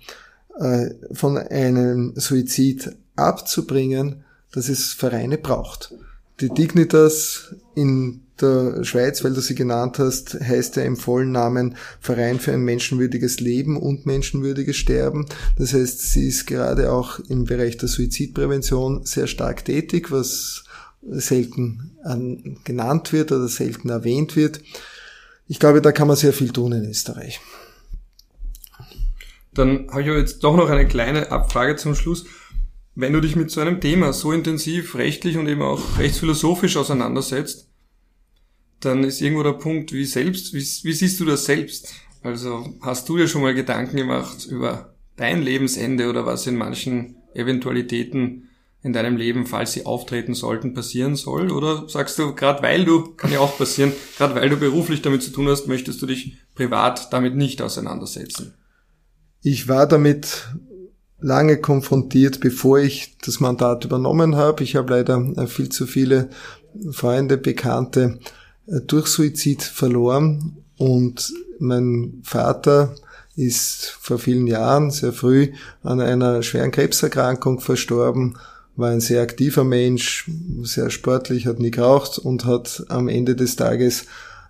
äh, von einem Suizid abzubringen, dass es Vereine braucht. Die Dignitas in der Schweiz, weil du sie genannt hast, heißt ja im vollen Namen Verein für ein menschenwürdiges Leben und menschenwürdiges Sterben. Das heißt, sie ist gerade auch im Bereich der Suizidprävention sehr stark tätig, was selten an, genannt wird oder selten erwähnt wird. Ich glaube, da kann man sehr viel tun in Österreich. Dann habe ich jetzt doch noch eine kleine Abfrage zum Schluss. Wenn du dich mit so einem Thema so intensiv rechtlich und eben auch rechtsphilosophisch auseinandersetzt, dann ist irgendwo der Punkt, wie selbst, wie, wie siehst du das selbst? Also hast du dir schon mal Gedanken gemacht über dein Lebensende oder was in manchen Eventualitäten in deinem Leben, falls sie auftreten sollten, passieren soll? Oder sagst du, gerade weil du, kann ja auch passieren, gerade weil du beruflich damit zu tun hast, möchtest du dich privat damit nicht auseinandersetzen? Ich war damit lange konfrontiert, bevor ich das Mandat übernommen habe. Ich habe leider äh, viel zu viele Freunde, Bekannte äh, durch Suizid verloren und mein Vater ist vor vielen Jahren sehr früh an einer schweren Krebserkrankung verstorben, war ein sehr aktiver Mensch, sehr sportlich, hat nie geraucht und hat am Ende des Tages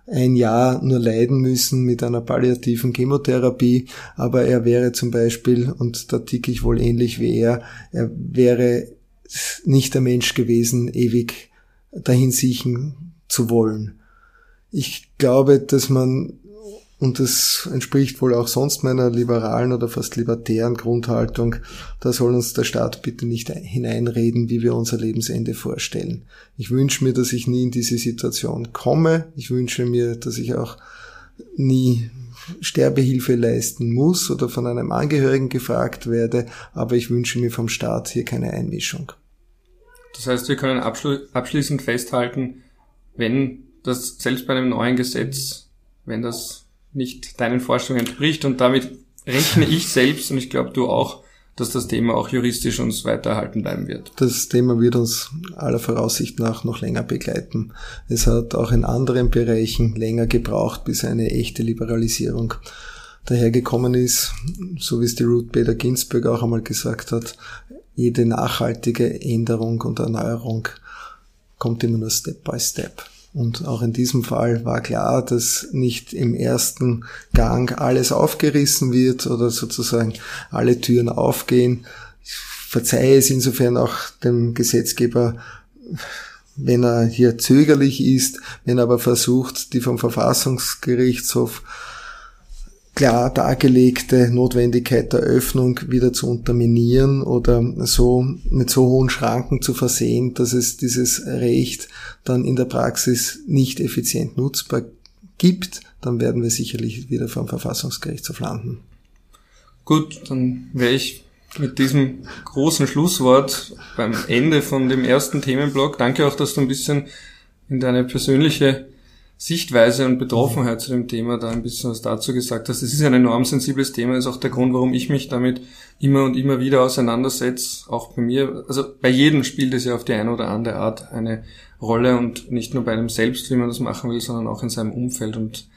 ein Jahr nur leiden müssen mit einer palliativen Chemotherapie, aber er wäre zum Beispiel, und da ticke ich wohl ähnlich wie er, er wäre nicht der Mensch gewesen, ewig dahin siechen zu wollen. Ich glaube, dass man und das entspricht wohl auch sonst meiner liberalen oder fast libertären Grundhaltung. Da soll uns der Staat bitte nicht hineinreden, wie wir unser Lebensende vorstellen. Ich wünsche mir, dass ich nie in diese Situation komme. Ich wünsche mir, dass ich auch nie Sterbehilfe leisten muss oder von einem Angehörigen gefragt werde, aber ich wünsche mir vom Staat hier keine Einmischung. Das heißt, wir können abschließend festhalten, wenn das selbst bei einem neuen Gesetz, wenn das nicht deinen Vorstellungen entspricht und damit rechne ich selbst und ich glaube du auch, dass das Thema auch juristisch uns weiterhalten bleiben wird. Das Thema wird uns aller Voraussicht nach noch länger begleiten. Es hat auch in anderen Bereichen länger gebraucht, bis eine echte Liberalisierung dahergekommen ist, so wie es die Ruth Bader Ginsburg auch einmal gesagt hat, jede nachhaltige Änderung und Erneuerung kommt immer nur Step by Step. Und auch in diesem Fall war klar, dass nicht im ersten Gang alles aufgerissen wird oder sozusagen alle Türen aufgehen. Ich verzeihe es insofern auch dem Gesetzgeber, wenn er hier zögerlich ist, wenn er aber versucht, die vom Verfassungsgerichtshof klar dargelegte Notwendigkeit der Öffnung wieder zu unterminieren oder so mit so hohen Schranken zu versehen, dass es dieses Recht dann in der Praxis nicht effizient nutzbar gibt, dann werden wir sicherlich wieder vom Verfassungsgerichtshof landen. Gut, dann wäre ich mit diesem großen Schlusswort beim Ende von dem ersten Themenblock. Danke auch, dass du ein bisschen in deine persönliche Sichtweise und Betroffenheit zu dem Thema da ein bisschen was dazu gesagt hast. Das ist ein enorm sensibles Thema, ist auch der Grund, warum ich mich damit immer und immer wieder auseinandersetze. Auch bei mir, also bei jedem spielt es ja auf die eine oder andere Art eine Rolle und nicht nur bei einem selbst, wie man das machen will, sondern auch in seinem Umfeld. Und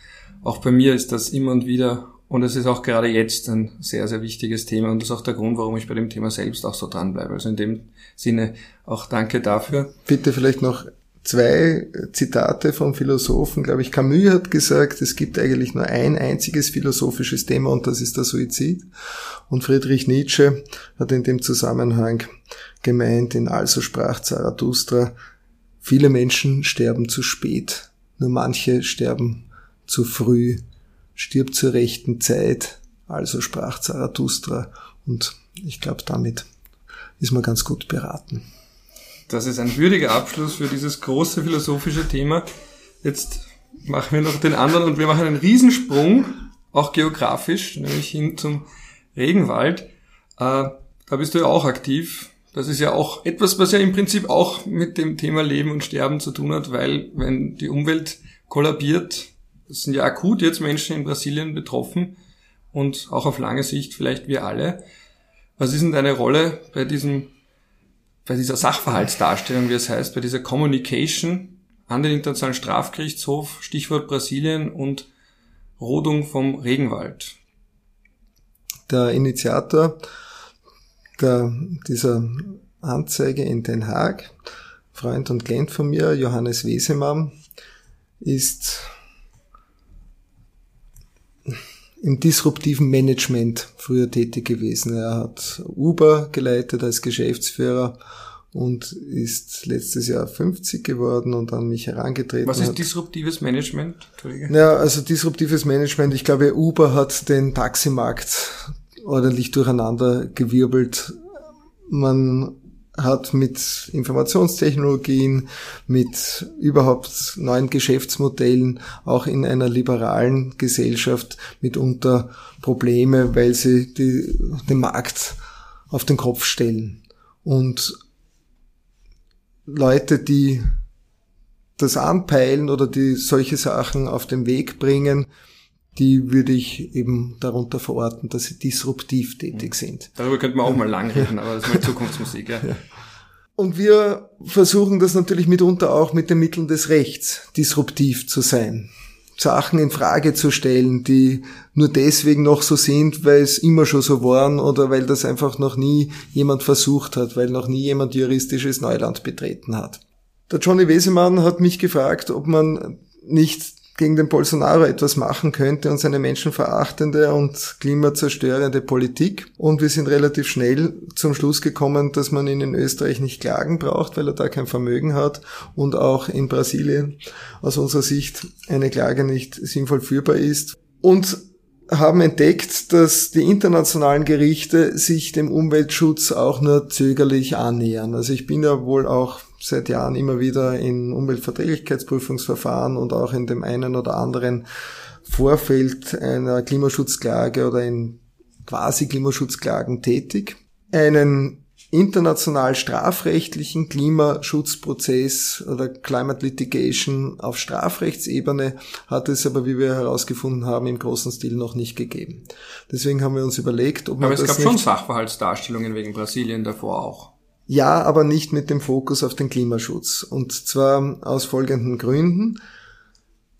auch bei mir ist das immer und wieder und es ist auch gerade jetzt ein sehr, sehr wichtiges Thema und das ist auch der Grund, warum ich bei dem Thema selbst auch so dranbleibe. Also in dem Sinne auch danke dafür. Bitte vielleicht noch zwei Zitate von Philosophen, glaube ich, Camus hat gesagt, es gibt eigentlich nur ein einziges philosophisches Thema und das ist der Suizid. Und Friedrich Nietzsche hat in dem Zusammenhang gemeint, in Also sprach Zarathustra, viele Menschen sterben zu spät, nur manche sterben zu früh, stirbt zur rechten Zeit, also sprach Zarathustra. Und ich glaube, damit ist man ganz gut beraten. Das ist ein würdiger Abschluss für dieses große philosophische Thema. Jetzt machen wir noch den anderen und wir machen einen Riesensprung, auch geografisch, nämlich hin zum Regenwald. Äh, da bist du ja auch aktiv. Das ist ja auch etwas, was ja im Prinzip auch mit dem Thema Leben und Sterben zu tun hat, weil wenn die Umwelt kollabiert, sind ja akut jetzt Menschen in Brasilien betroffen und auch auf lange Sicht vielleicht wir alle. Was ist denn deine Rolle bei diesem bei dieser Sachverhaltsdarstellung, wie es heißt, bei dieser Communication an den Internationalen Strafgerichtshof, Stichwort Brasilien und Rodung vom Regenwald. Der Initiator der, dieser Anzeige in Den Haag, Freund und Klient von mir, Johannes Wesemann, ist im disruptiven Management früher tätig gewesen. Er hat Uber geleitet als Geschäftsführer und ist letztes Jahr 50 geworden und an mich herangetreten. Was ist disruptives Management? Ja, also disruptives Management, ich glaube, Uber hat den Taximarkt ordentlich durcheinander gewirbelt. Man hat mit Informationstechnologien, mit überhaupt neuen Geschäftsmodellen auch in einer liberalen Gesellschaft mitunter Probleme, weil sie die, den Markt auf den Kopf stellen. Und Leute, die das anpeilen oder die solche Sachen auf den Weg bringen, die würde ich eben darunter verorten, dass sie disruptiv tätig sind. Darüber könnte man auch mal lang reden, aber das ist mal Zukunftsmusik. Ja. ja. Und wir versuchen das natürlich mitunter auch mit den Mitteln des Rechts disruptiv zu sein. Sachen in Frage zu stellen, die nur deswegen noch so sind, weil es immer schon so waren oder weil das einfach noch nie jemand versucht hat, weil noch nie jemand juristisches Neuland betreten hat. Der Johnny Wesemann hat mich gefragt, ob man nicht gegen den Bolsonaro etwas machen könnte und seine menschenverachtende und klimazerstörende Politik. Und wir sind relativ schnell zum Schluss gekommen, dass man ihn in Österreich nicht klagen braucht, weil er da kein Vermögen hat und auch in Brasilien aus unserer Sicht eine Klage nicht sinnvoll führbar ist. Und haben entdeckt, dass die internationalen Gerichte sich dem Umweltschutz auch nur zögerlich annähern. Also ich bin ja wohl auch seit Jahren immer wieder in Umweltverträglichkeitsprüfungsverfahren und auch in dem einen oder anderen Vorfeld einer Klimaschutzklage oder in quasi Klimaschutzklagen tätig. Einen international strafrechtlichen Klimaschutzprozess oder Climate Litigation auf Strafrechtsebene hat es aber, wie wir herausgefunden haben, im großen Stil noch nicht gegeben. Deswegen haben wir uns überlegt, ob man aber das es gab schon Sachverhaltsdarstellungen wegen Brasilien davor auch. Ja, aber nicht mit dem Fokus auf den Klimaschutz. Und zwar aus folgenden Gründen.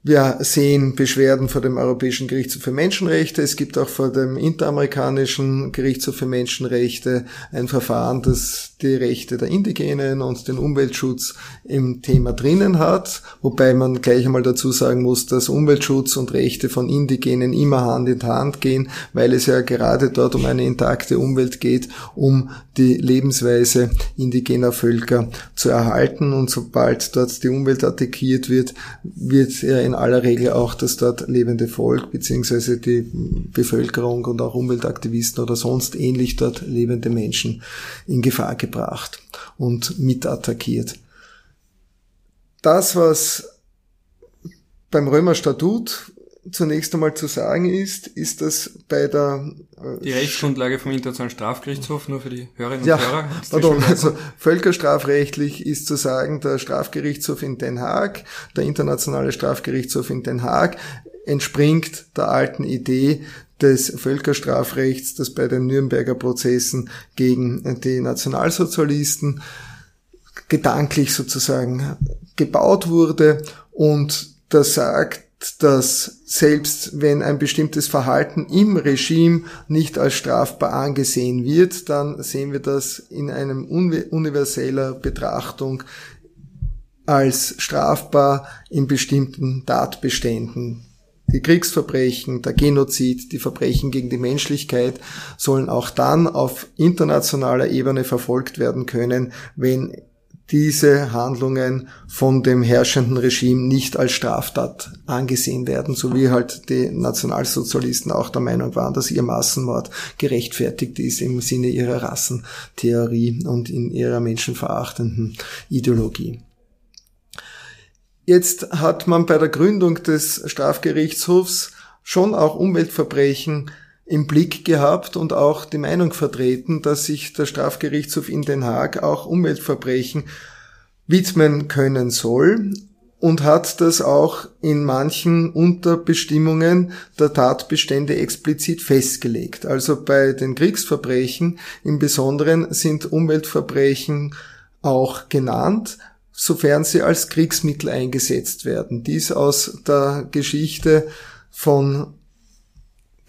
Wir sehen Beschwerden vor dem Europäischen Gerichtshof für Menschenrechte. Es gibt auch vor dem Interamerikanischen Gerichtshof für Menschenrechte ein Verfahren, das die Rechte der Indigenen und den Umweltschutz im Thema drinnen hat. Wobei man gleich einmal dazu sagen muss, dass Umweltschutz und Rechte von Indigenen immer Hand in Hand gehen, weil es ja gerade dort um eine intakte Umwelt geht, um die Lebensweise indigener Völker zu erhalten. Und sobald dort die Umwelt attackiert wird, wird ja in aller Regel auch das dort lebende Volk beziehungsweise die Bevölkerung und auch Umweltaktivisten oder sonst ähnlich dort lebende Menschen in Gefahr gebracht und mit attackiert. Das, was beim Römerstatut zunächst einmal zu sagen ist, ist, dass bei der... Äh, die Rechtsgrundlage vom Internationalen Strafgerichtshof, nur für die Hörerinnen und ja, Hörer. Pardon, also völkerstrafrechtlich ist zu sagen, der Strafgerichtshof in Den Haag, der Internationale Strafgerichtshof in Den Haag, entspringt der alten Idee des Völkerstrafrechts, das bei den Nürnberger Prozessen gegen die Nationalsozialisten gedanklich sozusagen gebaut wurde und das sagt, dass selbst wenn ein bestimmtes Verhalten im Regime nicht als strafbar angesehen wird, dann sehen wir das in einem universeller Betrachtung als strafbar in bestimmten Tatbeständen. Die Kriegsverbrechen, der Genozid, die Verbrechen gegen die Menschlichkeit sollen auch dann auf internationaler Ebene verfolgt werden können, wenn diese Handlungen von dem herrschenden Regime nicht als Straftat angesehen werden, so wie halt die Nationalsozialisten auch der Meinung waren, dass ihr Massenmord gerechtfertigt ist im Sinne ihrer Rassentheorie und in ihrer menschenverachtenden Ideologie. Jetzt hat man bei der Gründung des Strafgerichtshofs schon auch Umweltverbrechen im Blick gehabt und auch die Meinung vertreten, dass sich der Strafgerichtshof in Den Haag auch Umweltverbrechen widmen können soll und hat das auch in manchen Unterbestimmungen der Tatbestände explizit festgelegt. Also bei den Kriegsverbrechen im Besonderen sind Umweltverbrechen auch genannt, sofern sie als Kriegsmittel eingesetzt werden. Dies aus der Geschichte von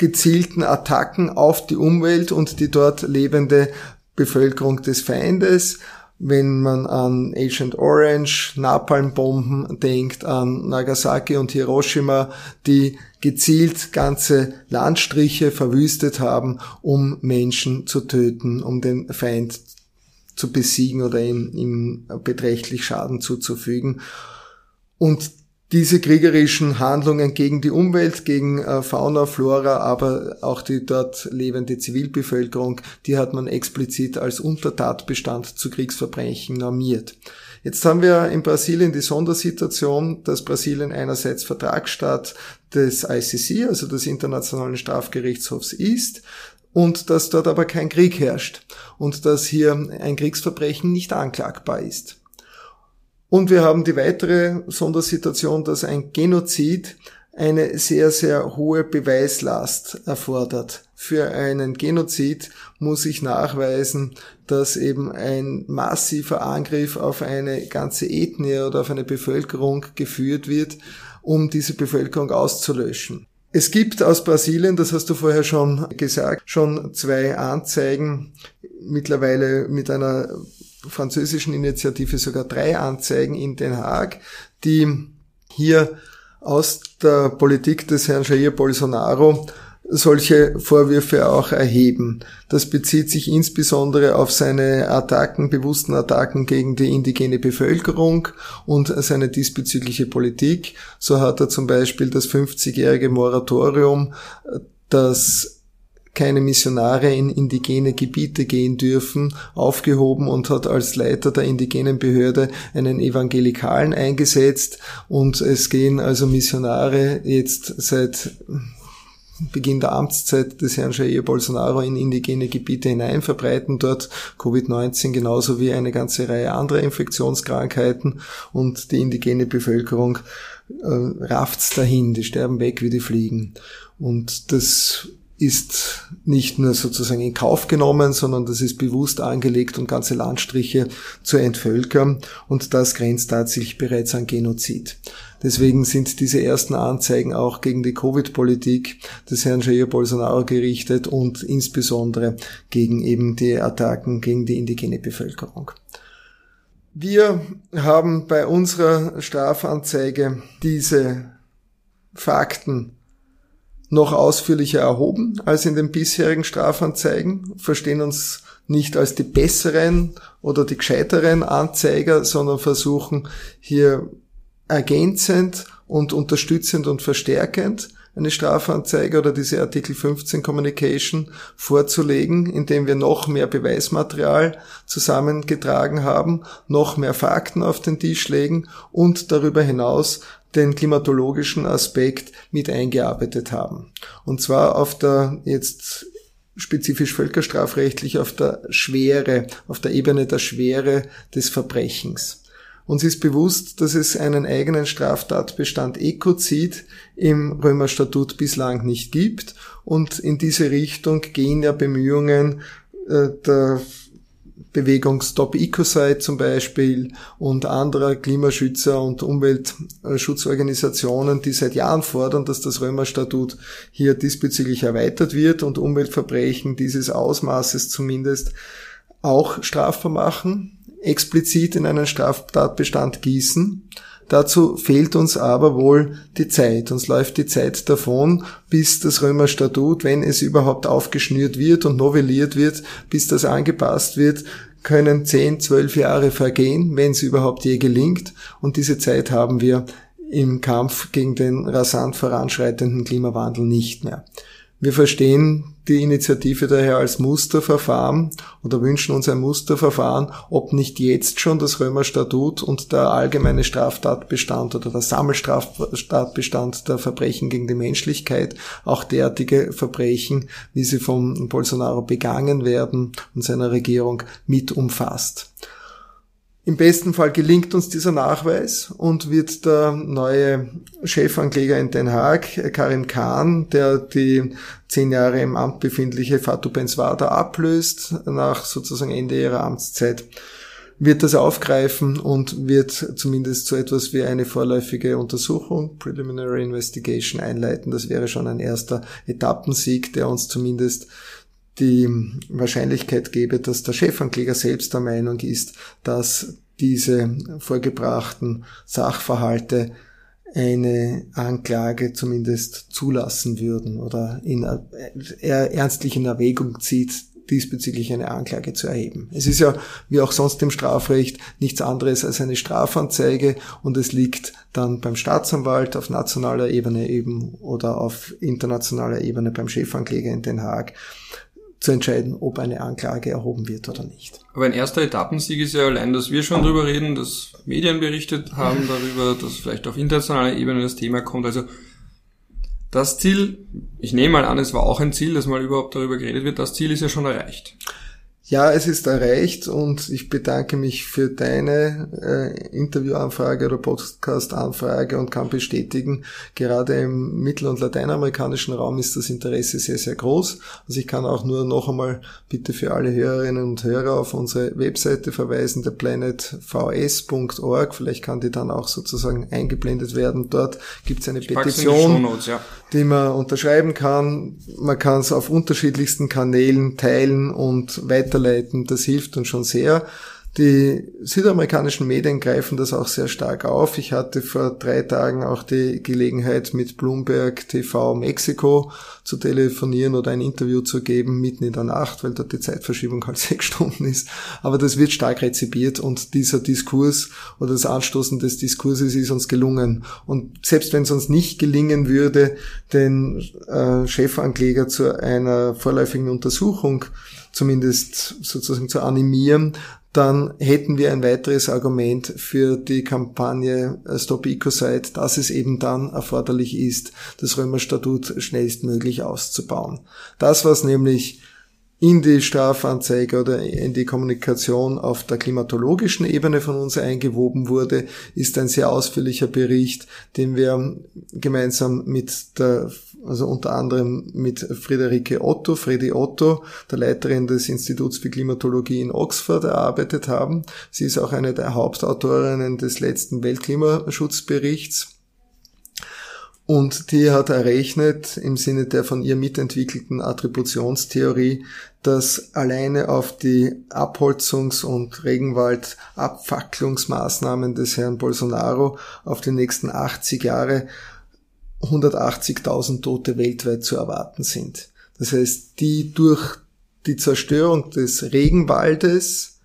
gezielten Attacken auf die Umwelt und die dort lebende Bevölkerung des Feindes. Wenn man an Agent Orange, Napalmbomben denkt, an Nagasaki und Hiroshima, die gezielt ganze Landstriche verwüstet haben, um Menschen zu töten, um den Feind zu besiegen oder ihm, ihm beträchtlich Schaden zuzufügen. Und diese kriegerischen Handlungen gegen die Umwelt, gegen äh, Fauna, Flora, aber auch die dort lebende Zivilbevölkerung, die hat man explizit als Untertatbestand zu Kriegsverbrechen normiert. Jetzt haben wir in Brasilien die Sondersituation, dass Brasilien einerseits Vertragsstaat des ICC, also des Internationalen Strafgerichtshofs ist, und dass dort aber kein Krieg herrscht und dass hier ein Kriegsverbrechen nicht anklagbar ist. Und wir haben die weitere Sondersituation, dass ein Genozid eine sehr, sehr hohe Beweislast erfordert. Für einen Genozid muss ich nachweisen, dass eben ein massiver Angriff auf eine ganze Ethnie oder auf eine Bevölkerung geführt wird, um diese Bevölkerung auszulöschen. Es gibt aus Brasilien, das hast du vorher schon gesagt, schon zwei Anzeigen, mittlerweile mit einer französischen Initiative sogar drei Anzeigen in Den Haag, die hier aus der Politik des Herrn Jair Bolsonaro solche Vorwürfe auch erheben. Das bezieht sich insbesondere auf seine Attacken, bewussten Attacken gegen die indigene Bevölkerung und seine diesbezügliche Politik. So hat er zum Beispiel das 50-jährige Moratorium, das keine Missionare in indigene Gebiete gehen dürfen, aufgehoben und hat als Leiter der indigenen Behörde einen Evangelikalen eingesetzt und es gehen also Missionare jetzt seit Beginn der Amtszeit des Herrn Jair Bolsonaro in indigene Gebiete hinein, verbreiten dort Covid-19 genauso wie eine ganze Reihe anderer Infektionskrankheiten und die indigene Bevölkerung äh, rafft's dahin, die sterben weg wie die Fliegen. Und das ist nicht nur sozusagen in Kauf genommen, sondern das ist bewusst angelegt, um ganze Landstriche zu entvölkern und das grenzt tatsächlich bereits an Genozid. Deswegen sind diese ersten Anzeigen auch gegen die Covid-Politik des Herrn Jair Bolsonaro gerichtet und insbesondere gegen eben die Attacken gegen die indigene Bevölkerung. Wir haben bei unserer Strafanzeige diese Fakten noch ausführlicher erhoben als in den bisherigen Strafanzeigen, verstehen uns nicht als die besseren oder die gescheiteren Anzeiger, sondern versuchen hier ergänzend und unterstützend und verstärkend eine Strafanzeige oder diese Artikel 15 Communication vorzulegen, indem wir noch mehr Beweismaterial zusammengetragen haben, noch mehr Fakten auf den Tisch legen und darüber hinaus den klimatologischen Aspekt mit eingearbeitet haben. Und zwar auf der jetzt spezifisch völkerstrafrechtlich auf der Schwere, auf der Ebene der Schwere des Verbrechens. Uns ist bewusst, dass es einen eigenen Straftatbestand Ekozid im Römerstatut bislang nicht gibt und in diese Richtung gehen ja Bemühungen äh, der Bewegung Stop Ecocide zum Beispiel und anderer Klimaschützer und Umweltschutzorganisationen, die seit Jahren fordern, dass das Römerstatut hier diesbezüglich erweitert wird und Umweltverbrechen dieses Ausmaßes zumindest auch strafbar machen, explizit in einen Straftatbestand gießen. Dazu fehlt uns aber wohl die Zeit. Uns läuft die Zeit davon, bis das Römerstatut, wenn es überhaupt aufgeschnürt wird und novelliert wird, bis das angepasst wird, können 10, 12 Jahre vergehen, wenn es überhaupt je gelingt. Und diese Zeit haben wir im Kampf gegen den rasant voranschreitenden Klimawandel nicht mehr. Wir verstehen die Initiative daher als Musterverfahren oder wünschen uns ein Musterverfahren, ob nicht jetzt schon das Römerstatut und der allgemeine Straftatbestand oder der Sammelstraftatbestand der Verbrechen gegen die Menschlichkeit auch derartige Verbrechen, wie sie von Bolsonaro begangen werden und seiner Regierung mit umfasst. Im besten Fall gelingt uns dieser Nachweis und wird der neue Chefankläger in Den Haag, Karim Khan, der die zehn Jahre im Amt befindliche Fatou Benswada ablöst, nach sozusagen Ende ihrer Amtszeit, wird das aufgreifen und wird zumindest so etwas wie eine vorläufige Untersuchung, Preliminary Investigation einleiten. Das wäre schon ein erster Etappensieg, der uns zumindest die Wahrscheinlichkeit gäbe, dass der Chefankläger selbst der Meinung ist, dass diese vorgebrachten Sachverhalte eine Anklage zumindest zulassen würden oder in, er ernstlich in Erwägung zieht, diesbezüglich eine Anklage zu erheben. Es ist ja, wie auch sonst im Strafrecht, nichts anderes als eine Strafanzeige und es liegt dann beim Staatsanwalt auf nationaler Ebene eben oder auf internationaler Ebene beim Chefankläger in Den Haag zu entscheiden, ob eine Anklage erhoben wird oder nicht. Aber ein erster Etappensieg ist ja allein, dass wir schon darüber reden, dass Medien berichtet haben darüber, dass vielleicht auf internationaler Ebene das Thema kommt. Also das Ziel, ich nehme mal an, es war auch ein Ziel, dass mal überhaupt darüber geredet wird, das Ziel ist ja schon erreicht. Ja, es ist erreicht und ich bedanke mich für deine äh, Interviewanfrage oder Podcast-Anfrage und kann bestätigen, gerade im mittel- und lateinamerikanischen Raum ist das Interesse sehr, sehr groß. Also ich kann auch nur noch einmal bitte für alle Hörerinnen und Hörer auf unsere Webseite verweisen, der planetvs.org. Vielleicht kann die dann auch sozusagen eingeblendet werden. Dort gibt es eine ich Petition, Notes, ja. die man unterschreiben kann. Man kann es auf unterschiedlichsten Kanälen teilen und weiter weiterleiten. Das hilft uns schon sehr. Die südamerikanischen Medien greifen das auch sehr stark auf. Ich hatte vor drei Tagen auch die Gelegenheit, mit Bloomberg TV Mexiko zu telefonieren oder ein Interview zu geben, mitten in der Nacht, weil dort die Zeitverschiebung halt sechs Stunden ist. Aber das wird stark rezipiert und dieser Diskurs oder das Anstoßen des Diskurses ist uns gelungen. Und selbst wenn es uns nicht gelingen würde, den äh, Chefankläger zu einer vorläufigen Untersuchung zumindest sozusagen zu animieren, dann hätten wir ein weiteres Argument für die Kampagne Stop Ecocide, dass es eben dann erforderlich ist, das Römerstatut schnellstmöglich auszubauen. Das, was nämlich in die Strafanzeige oder in die Kommunikation auf der klimatologischen Ebene von uns eingewoben wurde, ist ein sehr ausführlicher Bericht, den wir gemeinsam mit der, also unter anderem mit Friederike Otto, Fredi Otto, der Leiterin des Instituts für Klimatologie in Oxford, erarbeitet haben. Sie ist auch eine der Hauptautorinnen des letzten Weltklimaschutzberichts und die hat errechnet im Sinne der von ihr mitentwickelten Attributionstheorie, dass alleine auf die Abholzungs- und Regenwaldabfacklungsmaßnahmen des Herrn Bolsonaro auf die nächsten 80 Jahre 180.000 Tote weltweit zu erwarten sind. Das heißt, die durch die Zerstörung des Regenwaldes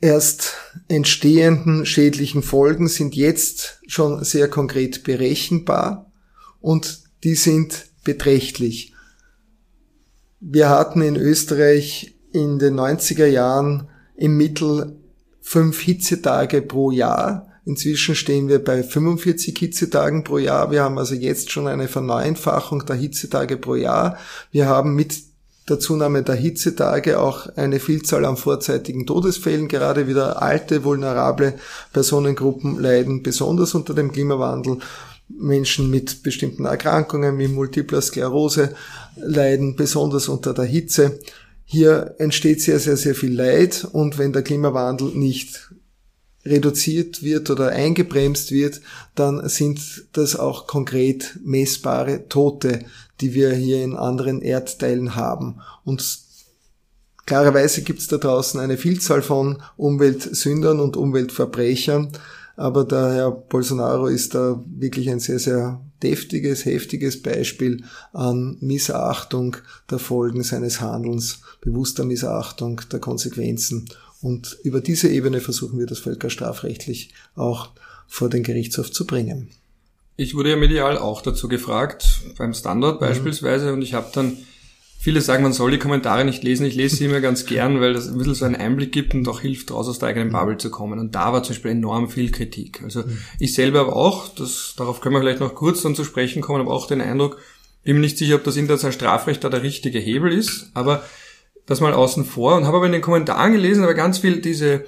erst entstehenden schädlichen Folgen sind jetzt schon sehr konkret berechenbar und die sind beträchtlich. Wir hatten in Österreich in den 90er Jahren im Mittel fünf Hitzetage pro Jahr. Inzwischen stehen wir bei 45 Hitzetagen pro Jahr. Wir haben also jetzt schon eine Verneunfachung der Hitzetage pro Jahr. Wir haben mit der Zunahme der Hitzetage auch eine Vielzahl an vorzeitigen Todesfällen. Gerade wieder alte, vulnerable Personengruppen leiden besonders unter dem Klimawandel. Menschen mit bestimmten Erkrankungen wie Multipler Sklerose leiden besonders unter der Hitze. Hier entsteht sehr, sehr, sehr viel Leid und wenn der Klimawandel nicht reduziert wird oder eingebremst wird, dann sind das auch konkret messbare Tote, die wir hier in anderen Erdteilen haben. Und klarerweise gibt es da draußen eine Vielzahl von Umweltsündern und Umweltverbrechern, aber der Herr Bolsonaro ist da wirklich ein sehr, sehr deftiges, heftiges Beispiel an Missachtung der Folgen seines Handelns, bewusster Missachtung der Konsequenzen. Und über diese Ebene versuchen wir das völkerstrafrechtlich auch vor den Gerichtshof zu bringen. Ich wurde ja medial auch dazu gefragt, beim Standard mhm. beispielsweise, und ich habe dann, viele sagen, man soll die Kommentare nicht lesen, ich lese sie immer ganz gern, weil das ein bisschen so einen Einblick gibt und auch hilft, raus aus der eigenen Bubble zu kommen. Und da war zum Beispiel enorm viel Kritik. Also mhm. ich selber aber auch, das, darauf können wir vielleicht noch kurz dann zu sprechen kommen, aber auch den Eindruck, bin mir nicht sicher, ob das internationale Strafrecht da der richtige Hebel ist, aber das mal außen vor und habe aber in den Kommentaren gelesen, aber ganz viel diese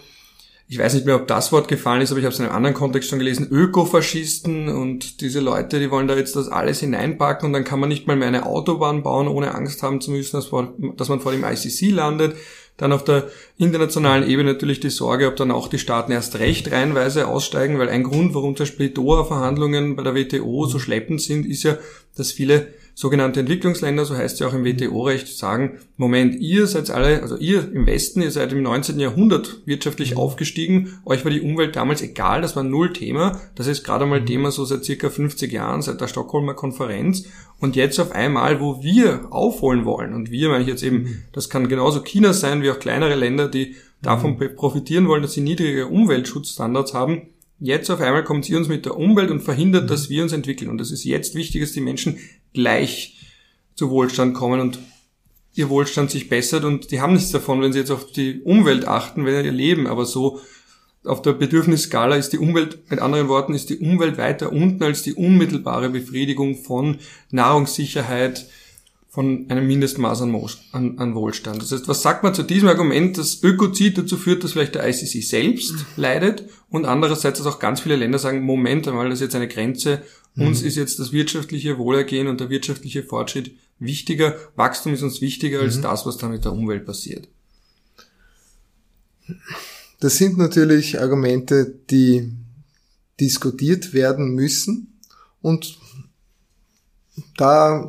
ich weiß nicht mehr, ob das Wort gefallen ist, aber ich habe es in einem anderen Kontext schon gelesen, Ökofaschisten und diese Leute, die wollen da jetzt das alles hineinpacken und dann kann man nicht mal mehr eine Autobahn bauen, ohne Angst haben zu müssen, dass man vor dem ICC landet. Dann auf der internationalen Ebene natürlich die Sorge, ob dann auch die Staaten erst recht reihenweise aussteigen, weil ein Grund, warum zum Beispiel Doha-Verhandlungen bei der WTO so schleppend sind, ist ja, dass viele sogenannte Entwicklungsländer, so heißt es ja auch im WTO-Recht, sagen, Moment, ihr seid alle, also ihr im Westen, ihr seid im 19. Jahrhundert wirtschaftlich mhm. aufgestiegen, euch war die Umwelt damals egal, das war null Thema, das ist gerade mal mhm. Thema so seit circa 50 Jahren, seit der Stockholmer Konferenz und jetzt auf einmal, wo wir aufholen wollen, und wir meine ich jetzt eben, mhm. das kann genauso China sein wie auch kleinere Länder, die davon profitieren wollen, dass sie niedrige Umweltschutzstandards haben, Jetzt auf einmal kommt sie uns mit der Umwelt und verhindert, dass wir uns entwickeln. Und es ist jetzt wichtig, dass die Menschen gleich zu Wohlstand kommen und ihr Wohlstand sich bessert. Und die haben nichts davon, wenn sie jetzt auf die Umwelt achten, wenn ihr Leben. Aber so auf der Bedürfnisskala ist die Umwelt, mit anderen Worten, ist die Umwelt weiter unten als die unmittelbare Befriedigung von Nahrungssicherheit, von einem Mindestmaß an, an, an, Wohlstand. Das heißt, was sagt man zu diesem Argument, dass Ökozid dazu führt, dass vielleicht der ICC selbst mhm. leidet und andererseits, dass auch ganz viele Länder sagen, Moment einmal, das ist jetzt eine Grenze, mhm. uns ist jetzt das wirtschaftliche Wohlergehen und der wirtschaftliche Fortschritt wichtiger, Wachstum ist uns wichtiger als mhm. das, was da mit der Umwelt passiert. Das sind natürlich Argumente, die diskutiert werden müssen und da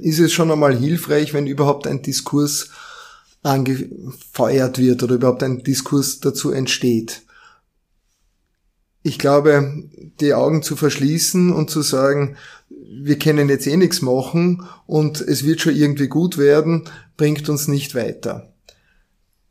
ist es schon einmal hilfreich, wenn überhaupt ein Diskurs angefeuert wird oder überhaupt ein Diskurs dazu entsteht. Ich glaube, die Augen zu verschließen und zu sagen, wir können jetzt eh nichts machen und es wird schon irgendwie gut werden, bringt uns nicht weiter.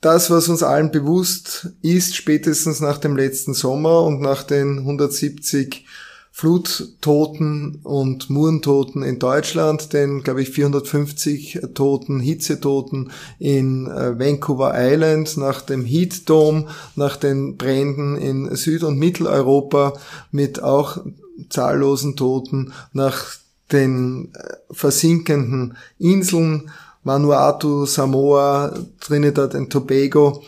Das, was uns allen bewusst ist, spätestens nach dem letzten Sommer und nach den 170 Fluttoten und Murentoten in Deutschland, den, glaube ich, 450 Toten, Hitzetoten in äh, Vancouver Island, nach dem Heat Dome, nach den Bränden in Süd- und Mitteleuropa mit auch zahllosen Toten, nach den äh, versinkenden Inseln Vanuatu, Samoa, Trinidad und Tobago,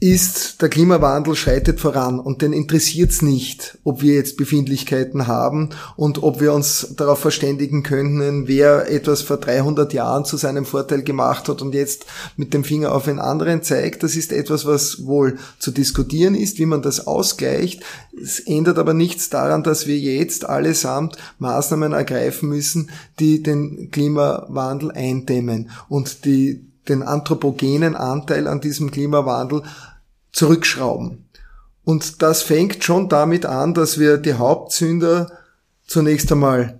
ist, der Klimawandel schreitet voran und den interessiert's nicht, ob wir jetzt Befindlichkeiten haben und ob wir uns darauf verständigen können, wer etwas vor 300 Jahren zu seinem Vorteil gemacht hat und jetzt mit dem Finger auf einen anderen zeigt. Das ist etwas, was wohl zu diskutieren ist, wie man das ausgleicht. Es ändert aber nichts daran, dass wir jetzt allesamt Maßnahmen ergreifen müssen, die den Klimawandel eindämmen und die den anthropogenen Anteil an diesem Klimawandel zurückschrauben. Und das fängt schon damit an, dass wir die Hauptsünder zunächst einmal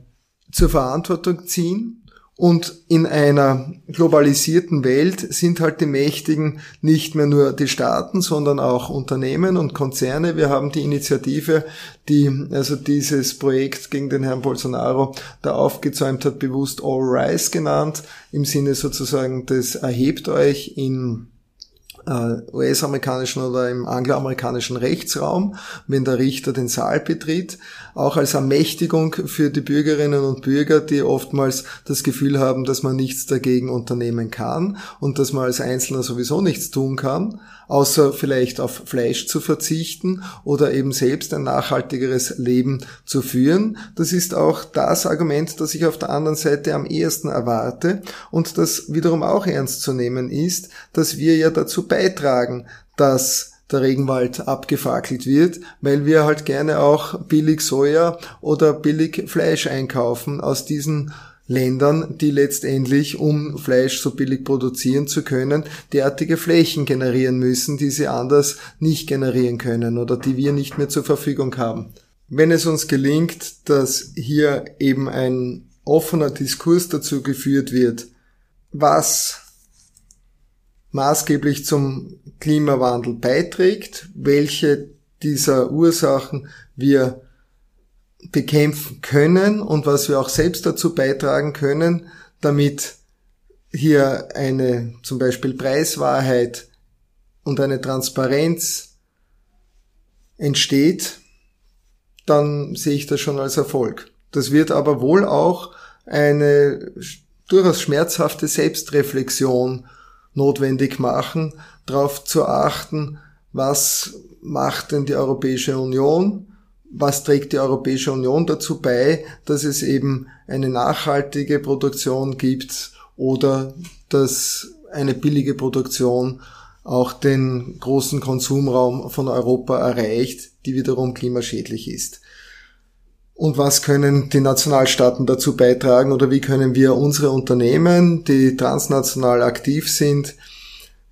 zur Verantwortung ziehen. Und in einer globalisierten Welt sind halt die Mächtigen nicht mehr nur die Staaten, sondern auch Unternehmen und Konzerne. Wir haben die Initiative, die also dieses Projekt gegen den Herrn Bolsonaro da aufgezäumt hat, bewusst All Rise genannt, im Sinne sozusagen des Erhebt euch in äh, US-amerikanischen oder im angloamerikanischen Rechtsraum, wenn der Richter den Saal betritt, auch als Ermächtigung für die Bürgerinnen und Bürger, die oftmals das Gefühl haben, dass man nichts dagegen unternehmen kann und dass man als Einzelner sowieso nichts tun kann, außer vielleicht auf Fleisch zu verzichten oder eben selbst ein nachhaltigeres Leben zu führen. Das ist auch das Argument, das ich auf der anderen Seite am ehesten erwarte und das wiederum auch ernst zu nehmen ist, dass wir ja dazu beitragen, dass der Regenwald abgefackelt wird, weil wir halt gerne auch billig Soja oder billig Fleisch einkaufen aus diesen Ländern, die letztendlich, um Fleisch so billig produzieren zu können, derartige Flächen generieren müssen, die sie anders nicht generieren können oder die wir nicht mehr zur Verfügung haben. Wenn es uns gelingt, dass hier eben ein offener Diskurs dazu geführt wird, was maßgeblich zum Klimawandel beiträgt, welche dieser Ursachen wir bekämpfen können und was wir auch selbst dazu beitragen können, damit hier eine zum Beispiel Preiswahrheit und eine Transparenz entsteht, dann sehe ich das schon als Erfolg. Das wird aber wohl auch eine durchaus schmerzhafte Selbstreflexion notwendig machen, darauf zu achten, was macht denn die Europäische Union, was trägt die Europäische Union dazu bei, dass es eben eine nachhaltige Produktion gibt oder dass eine billige Produktion auch den großen Konsumraum von Europa erreicht, die wiederum klimaschädlich ist. Und was können die Nationalstaaten dazu beitragen oder wie können wir unsere Unternehmen, die transnational aktiv sind,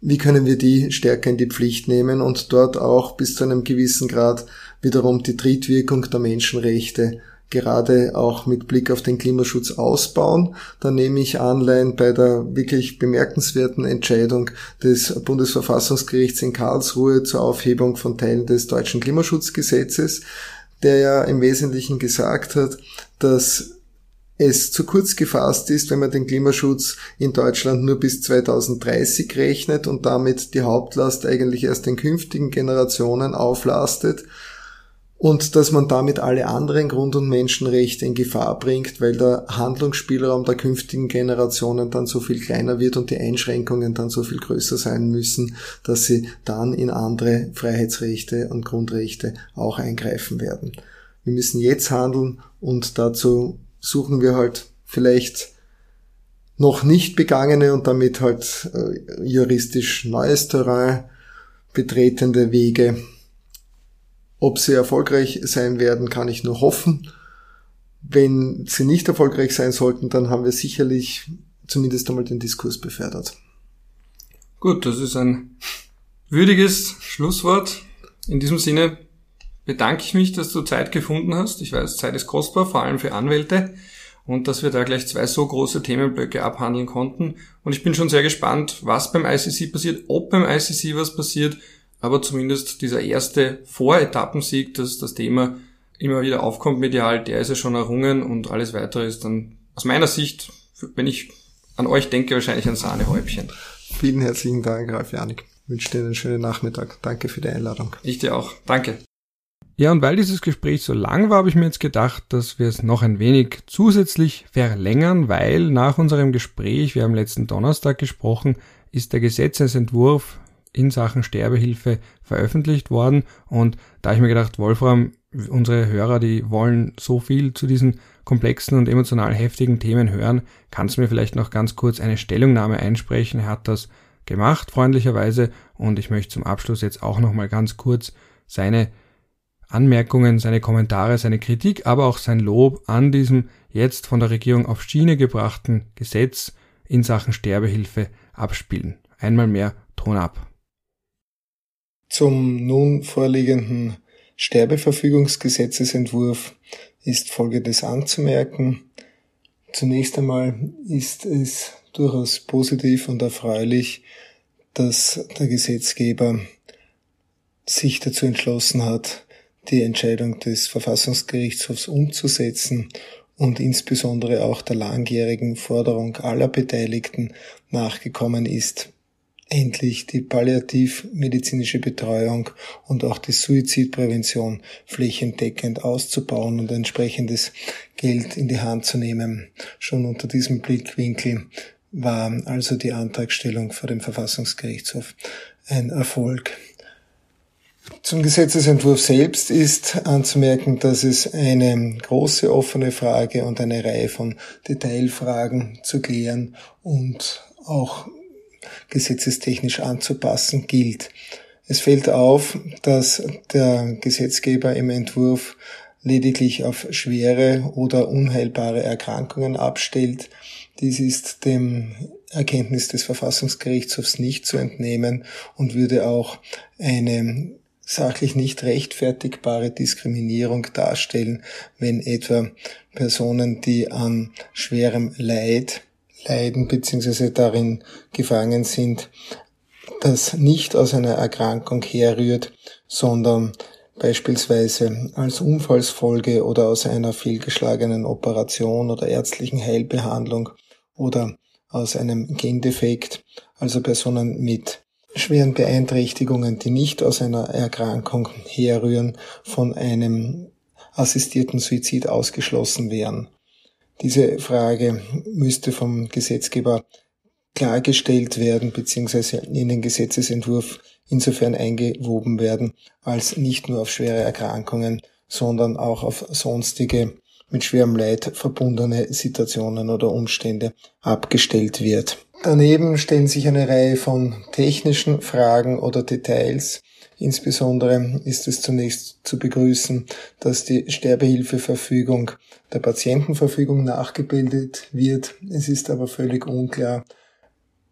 wie können wir die stärker in die Pflicht nehmen und dort auch bis zu einem gewissen Grad wiederum die Trittwirkung der Menschenrechte gerade auch mit Blick auf den Klimaschutz ausbauen. Da nehme ich Anleihen bei der wirklich bemerkenswerten Entscheidung des Bundesverfassungsgerichts in Karlsruhe zur Aufhebung von Teilen des deutschen Klimaschutzgesetzes, der ja im Wesentlichen gesagt hat, dass es zu kurz gefasst ist, wenn man den Klimaschutz in Deutschland nur bis 2030 rechnet und damit die Hauptlast eigentlich erst den künftigen Generationen auflastet und dass man damit alle anderen Grund- und Menschenrechte in Gefahr bringt, weil der Handlungsspielraum der künftigen Generationen dann so viel kleiner wird und die Einschränkungen dann so viel größer sein müssen, dass sie dann in andere Freiheitsrechte und Grundrechte auch eingreifen werden. Wir müssen jetzt handeln und dazu suchen wir halt vielleicht noch nicht begangene und damit halt äh, juristisch neues Terrain betretende Wege. Ob sie erfolgreich sein werden, kann ich nur hoffen. Wenn sie nicht erfolgreich sein sollten, dann haben wir sicherlich zumindest einmal den Diskurs befördert. Gut, das ist ein würdiges Schlusswort. In diesem Sinne bedanke ich mich, dass du Zeit gefunden hast. Ich weiß, Zeit ist kostbar, vor allem für Anwälte. Und dass wir da gleich zwei so große Themenblöcke abhandeln konnten. Und ich bin schon sehr gespannt, was beim ICC passiert, ob beim ICC was passiert. Aber zumindest dieser erste Voretappensieg, dass das Thema immer wieder aufkommt medial, der ist ja schon errungen und alles weitere ist dann aus meiner Sicht, wenn ich an euch denke, wahrscheinlich ein Sahnehäubchen. Vielen herzlichen Dank, Ralf Janik. Ich wünsche dir einen schönen Nachmittag. Danke für die Einladung. Ich dir auch. Danke. Ja, und weil dieses Gespräch so lang war, habe ich mir jetzt gedacht, dass wir es noch ein wenig zusätzlich verlängern, weil nach unserem Gespräch, wir haben letzten Donnerstag gesprochen, ist der Gesetzesentwurf in Sachen Sterbehilfe veröffentlicht worden und da ich mir gedacht, Wolfram, unsere Hörer, die wollen so viel zu diesen komplexen und emotional heftigen Themen hören, kannst du mir vielleicht noch ganz kurz eine Stellungnahme einsprechen? Er hat das gemacht, freundlicherweise, und ich möchte zum Abschluss jetzt auch nochmal ganz kurz seine Anmerkungen, seine Kommentare, seine Kritik, aber auch sein Lob an diesem jetzt von der Regierung auf Schiene gebrachten Gesetz in Sachen Sterbehilfe abspielen. Einmal mehr Ton ab. Zum nun vorliegenden Sterbeverfügungsgesetzesentwurf ist Folgendes anzumerken. Zunächst einmal ist es durchaus positiv und erfreulich, dass der Gesetzgeber sich dazu entschlossen hat, die Entscheidung des Verfassungsgerichtshofs umzusetzen und insbesondere auch der langjährigen Forderung aller Beteiligten nachgekommen ist, endlich die palliativmedizinische Betreuung und auch die Suizidprävention flächendeckend auszubauen und entsprechendes Geld in die Hand zu nehmen. Schon unter diesem Blickwinkel war also die Antragstellung vor dem Verfassungsgerichtshof ein Erfolg. Zum Gesetzesentwurf selbst ist anzumerken, dass es eine große offene Frage und eine Reihe von Detailfragen zu klären und auch gesetzestechnisch anzupassen gilt. Es fällt auf, dass der Gesetzgeber im Entwurf lediglich auf schwere oder unheilbare Erkrankungen abstellt. Dies ist dem Erkenntnis des Verfassungsgerichtshofs nicht zu entnehmen und würde auch eine sachlich nicht rechtfertigbare Diskriminierung darstellen, wenn etwa Personen, die an schwerem Leid leiden bzw. darin gefangen sind, das nicht aus einer Erkrankung herrührt, sondern beispielsweise als Unfallsfolge oder aus einer fehlgeschlagenen Operation oder ärztlichen Heilbehandlung oder aus einem Gendefekt, also Personen mit schweren Beeinträchtigungen, die nicht aus einer Erkrankung herrühren, von einem assistierten Suizid ausgeschlossen wären. Diese Frage müsste vom Gesetzgeber klargestellt werden bzw. in den Gesetzesentwurf insofern eingewoben werden, als nicht nur auf schwere Erkrankungen, sondern auch auf sonstige mit schwerem Leid verbundene Situationen oder Umstände abgestellt wird. Daneben stellen sich eine Reihe von technischen Fragen oder Details. Insbesondere ist es zunächst zu begrüßen, dass die Sterbehilfeverfügung der Patientenverfügung nachgebildet wird. Es ist aber völlig unklar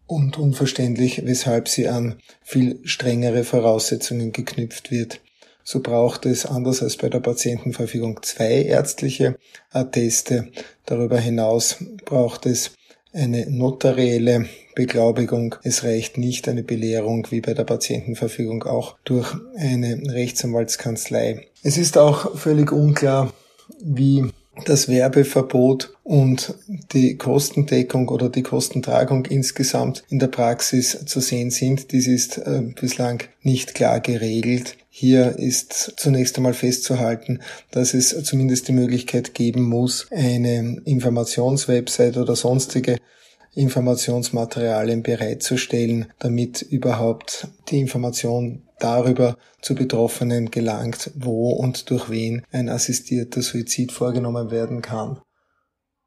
und unverständlich, weshalb sie an viel strengere Voraussetzungen geknüpft wird. So braucht es, anders als bei der Patientenverfügung, zwei ärztliche Atteste. Darüber hinaus braucht es eine notarielle Beglaubigung. Es reicht nicht eine Belehrung wie bei der Patientenverfügung auch durch eine Rechtsanwaltskanzlei. Es ist auch völlig unklar, wie das Werbeverbot und die Kostendeckung oder die Kostentragung insgesamt in der Praxis zu sehen sind. Dies ist äh, bislang nicht klar geregelt. Hier ist zunächst einmal festzuhalten, dass es zumindest die Möglichkeit geben muss, eine Informationswebsite oder sonstige Informationsmaterialien bereitzustellen, damit überhaupt die Information darüber zu Betroffenen gelangt, wo und durch wen ein assistierter Suizid vorgenommen werden kann.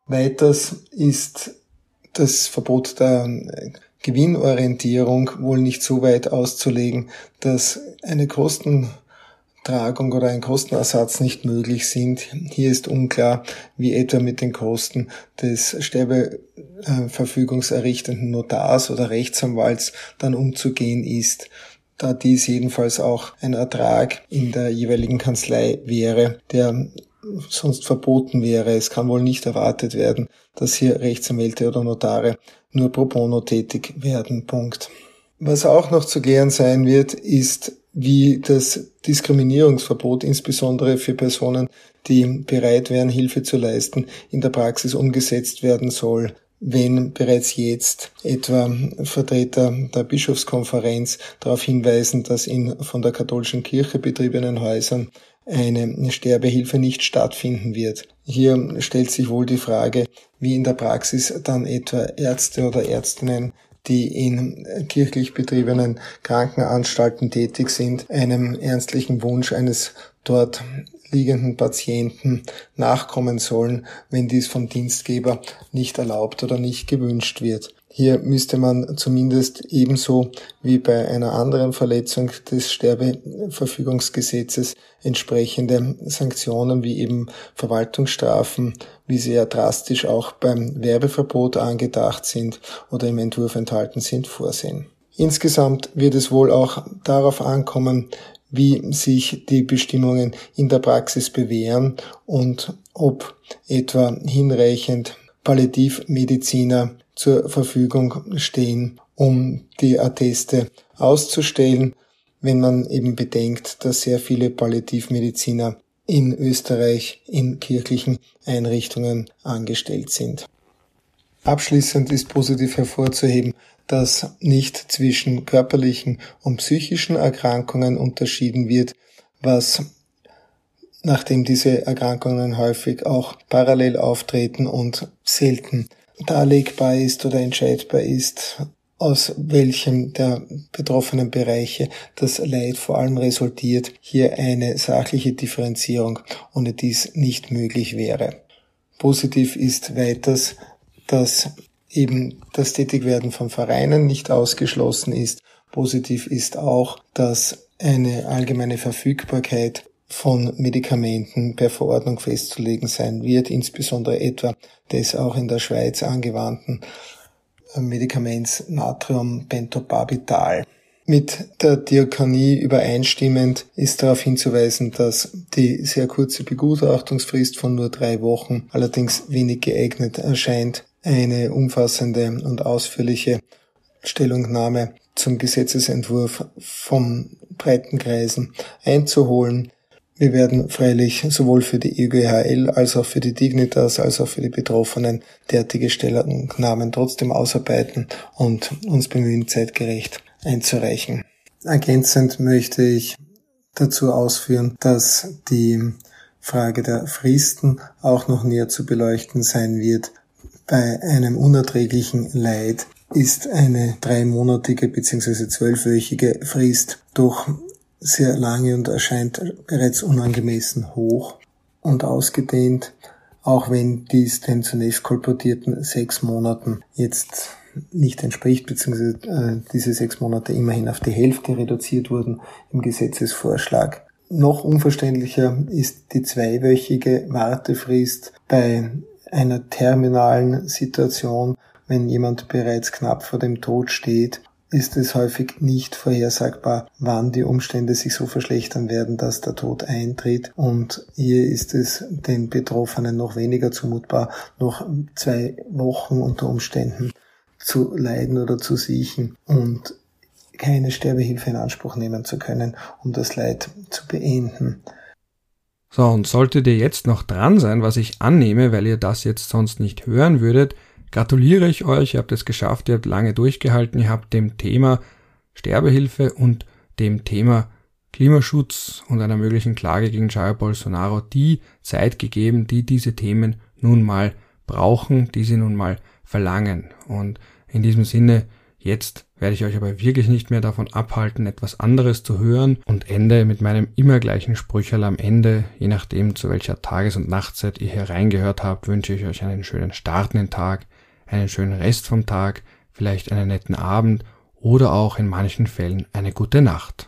Weiters ist das Verbot der Gewinnorientierung wohl nicht so weit auszulegen, dass eine Kostentragung oder ein Kostenersatz nicht möglich sind. Hier ist unklar, wie etwa mit den Kosten des Sterbe äh, verfügungserrichtenden Notars oder Rechtsanwalts dann umzugehen ist da dies jedenfalls auch ein Ertrag in der jeweiligen Kanzlei wäre, der sonst verboten wäre. Es kann wohl nicht erwartet werden, dass hier Rechtsanwälte oder Notare nur pro bono tätig werden. Punkt. Was auch noch zu klären sein wird, ist, wie das Diskriminierungsverbot insbesondere für Personen, die bereit wären, Hilfe zu leisten, in der Praxis umgesetzt werden soll wenn bereits jetzt etwa Vertreter der Bischofskonferenz darauf hinweisen, dass in von der katholischen Kirche betriebenen Häusern eine Sterbehilfe nicht stattfinden wird. Hier stellt sich wohl die Frage, wie in der Praxis dann etwa Ärzte oder Ärztinnen die in kirchlich betriebenen Krankenanstalten tätig sind, einem ernstlichen Wunsch eines dort liegenden Patienten nachkommen sollen, wenn dies vom Dienstgeber nicht erlaubt oder nicht gewünscht wird. Hier müsste man zumindest ebenso wie bei einer anderen Verletzung des Sterbeverfügungsgesetzes entsprechende Sanktionen wie eben Verwaltungsstrafen, wie sie ja drastisch auch beim Werbeverbot angedacht sind oder im Entwurf enthalten sind, vorsehen. Insgesamt wird es wohl auch darauf ankommen, wie sich die Bestimmungen in der Praxis bewähren und ob etwa hinreichend Palliativmediziner zur Verfügung stehen, um die Atteste auszustellen, wenn man eben bedenkt, dass sehr viele Palliativmediziner in Österreich in kirchlichen Einrichtungen angestellt sind. Abschließend ist positiv hervorzuheben, dass nicht zwischen körperlichen und psychischen Erkrankungen unterschieden wird, was nachdem diese Erkrankungen häufig auch parallel auftreten und selten darlegbar ist oder entscheidbar ist, aus welchem der betroffenen Bereiche das Leid vor allem resultiert, hier eine sachliche Differenzierung ohne dies nicht möglich wäre. Positiv ist weiters, dass eben das Tätigwerden von Vereinen nicht ausgeschlossen ist. Positiv ist auch, dass eine allgemeine Verfügbarkeit von Medikamenten per Verordnung festzulegen sein wird, insbesondere etwa des auch in der Schweiz angewandten äh, Medikaments Natrium Pentobarbital. Mit der Diakonie übereinstimmend ist darauf hinzuweisen, dass die sehr kurze Begutachtungsfrist von nur drei Wochen allerdings wenig geeignet erscheint, eine umfassende und ausführliche Stellungnahme zum Gesetzesentwurf vom breiten Kreisen einzuholen. Wir werden freilich sowohl für die EUGHL als auch für die Dignitas als auch für die Betroffenen derartige Stellungnahmen trotzdem ausarbeiten und uns bemühen, zeitgerecht einzureichen. Ergänzend möchte ich dazu ausführen, dass die Frage der Fristen auch noch näher zu beleuchten sein wird. Bei einem unerträglichen Leid ist eine dreimonatige bzw. zwölfwöchige Frist doch sehr lange und erscheint bereits unangemessen hoch und ausgedehnt, auch wenn dies den zunächst kolportierten sechs Monaten jetzt nicht entspricht, beziehungsweise äh, diese sechs Monate immerhin auf die Hälfte reduziert wurden im Gesetzesvorschlag. Noch unverständlicher ist die zweiwöchige Wartefrist bei einer terminalen Situation, wenn jemand bereits knapp vor dem Tod steht ist es häufig nicht vorhersagbar, wann die Umstände sich so verschlechtern werden, dass der Tod eintritt. Und hier ist es den Betroffenen noch weniger zumutbar, noch zwei Wochen unter Umständen zu leiden oder zu siechen und keine Sterbehilfe in Anspruch nehmen zu können, um das Leid zu beenden. So, und solltet ihr jetzt noch dran sein, was ich annehme, weil ihr das jetzt sonst nicht hören würdet, gratuliere ich euch, ihr habt es geschafft, ihr habt lange durchgehalten, ihr habt dem Thema Sterbehilfe und dem Thema Klimaschutz und einer möglichen Klage gegen Jair Bolsonaro die Zeit gegeben, die diese Themen nun mal brauchen, die sie nun mal verlangen. Und in diesem Sinne, jetzt werde ich euch aber wirklich nicht mehr davon abhalten, etwas anderes zu hören und ende mit meinem immer gleichen Sprücherl am Ende, je nachdem zu welcher Tages- und Nachtzeit ihr hier reingehört habt, wünsche ich euch einen schönen Start in den Tag, einen schönen Rest vom Tag, vielleicht einen netten Abend oder auch in manchen Fällen eine gute Nacht.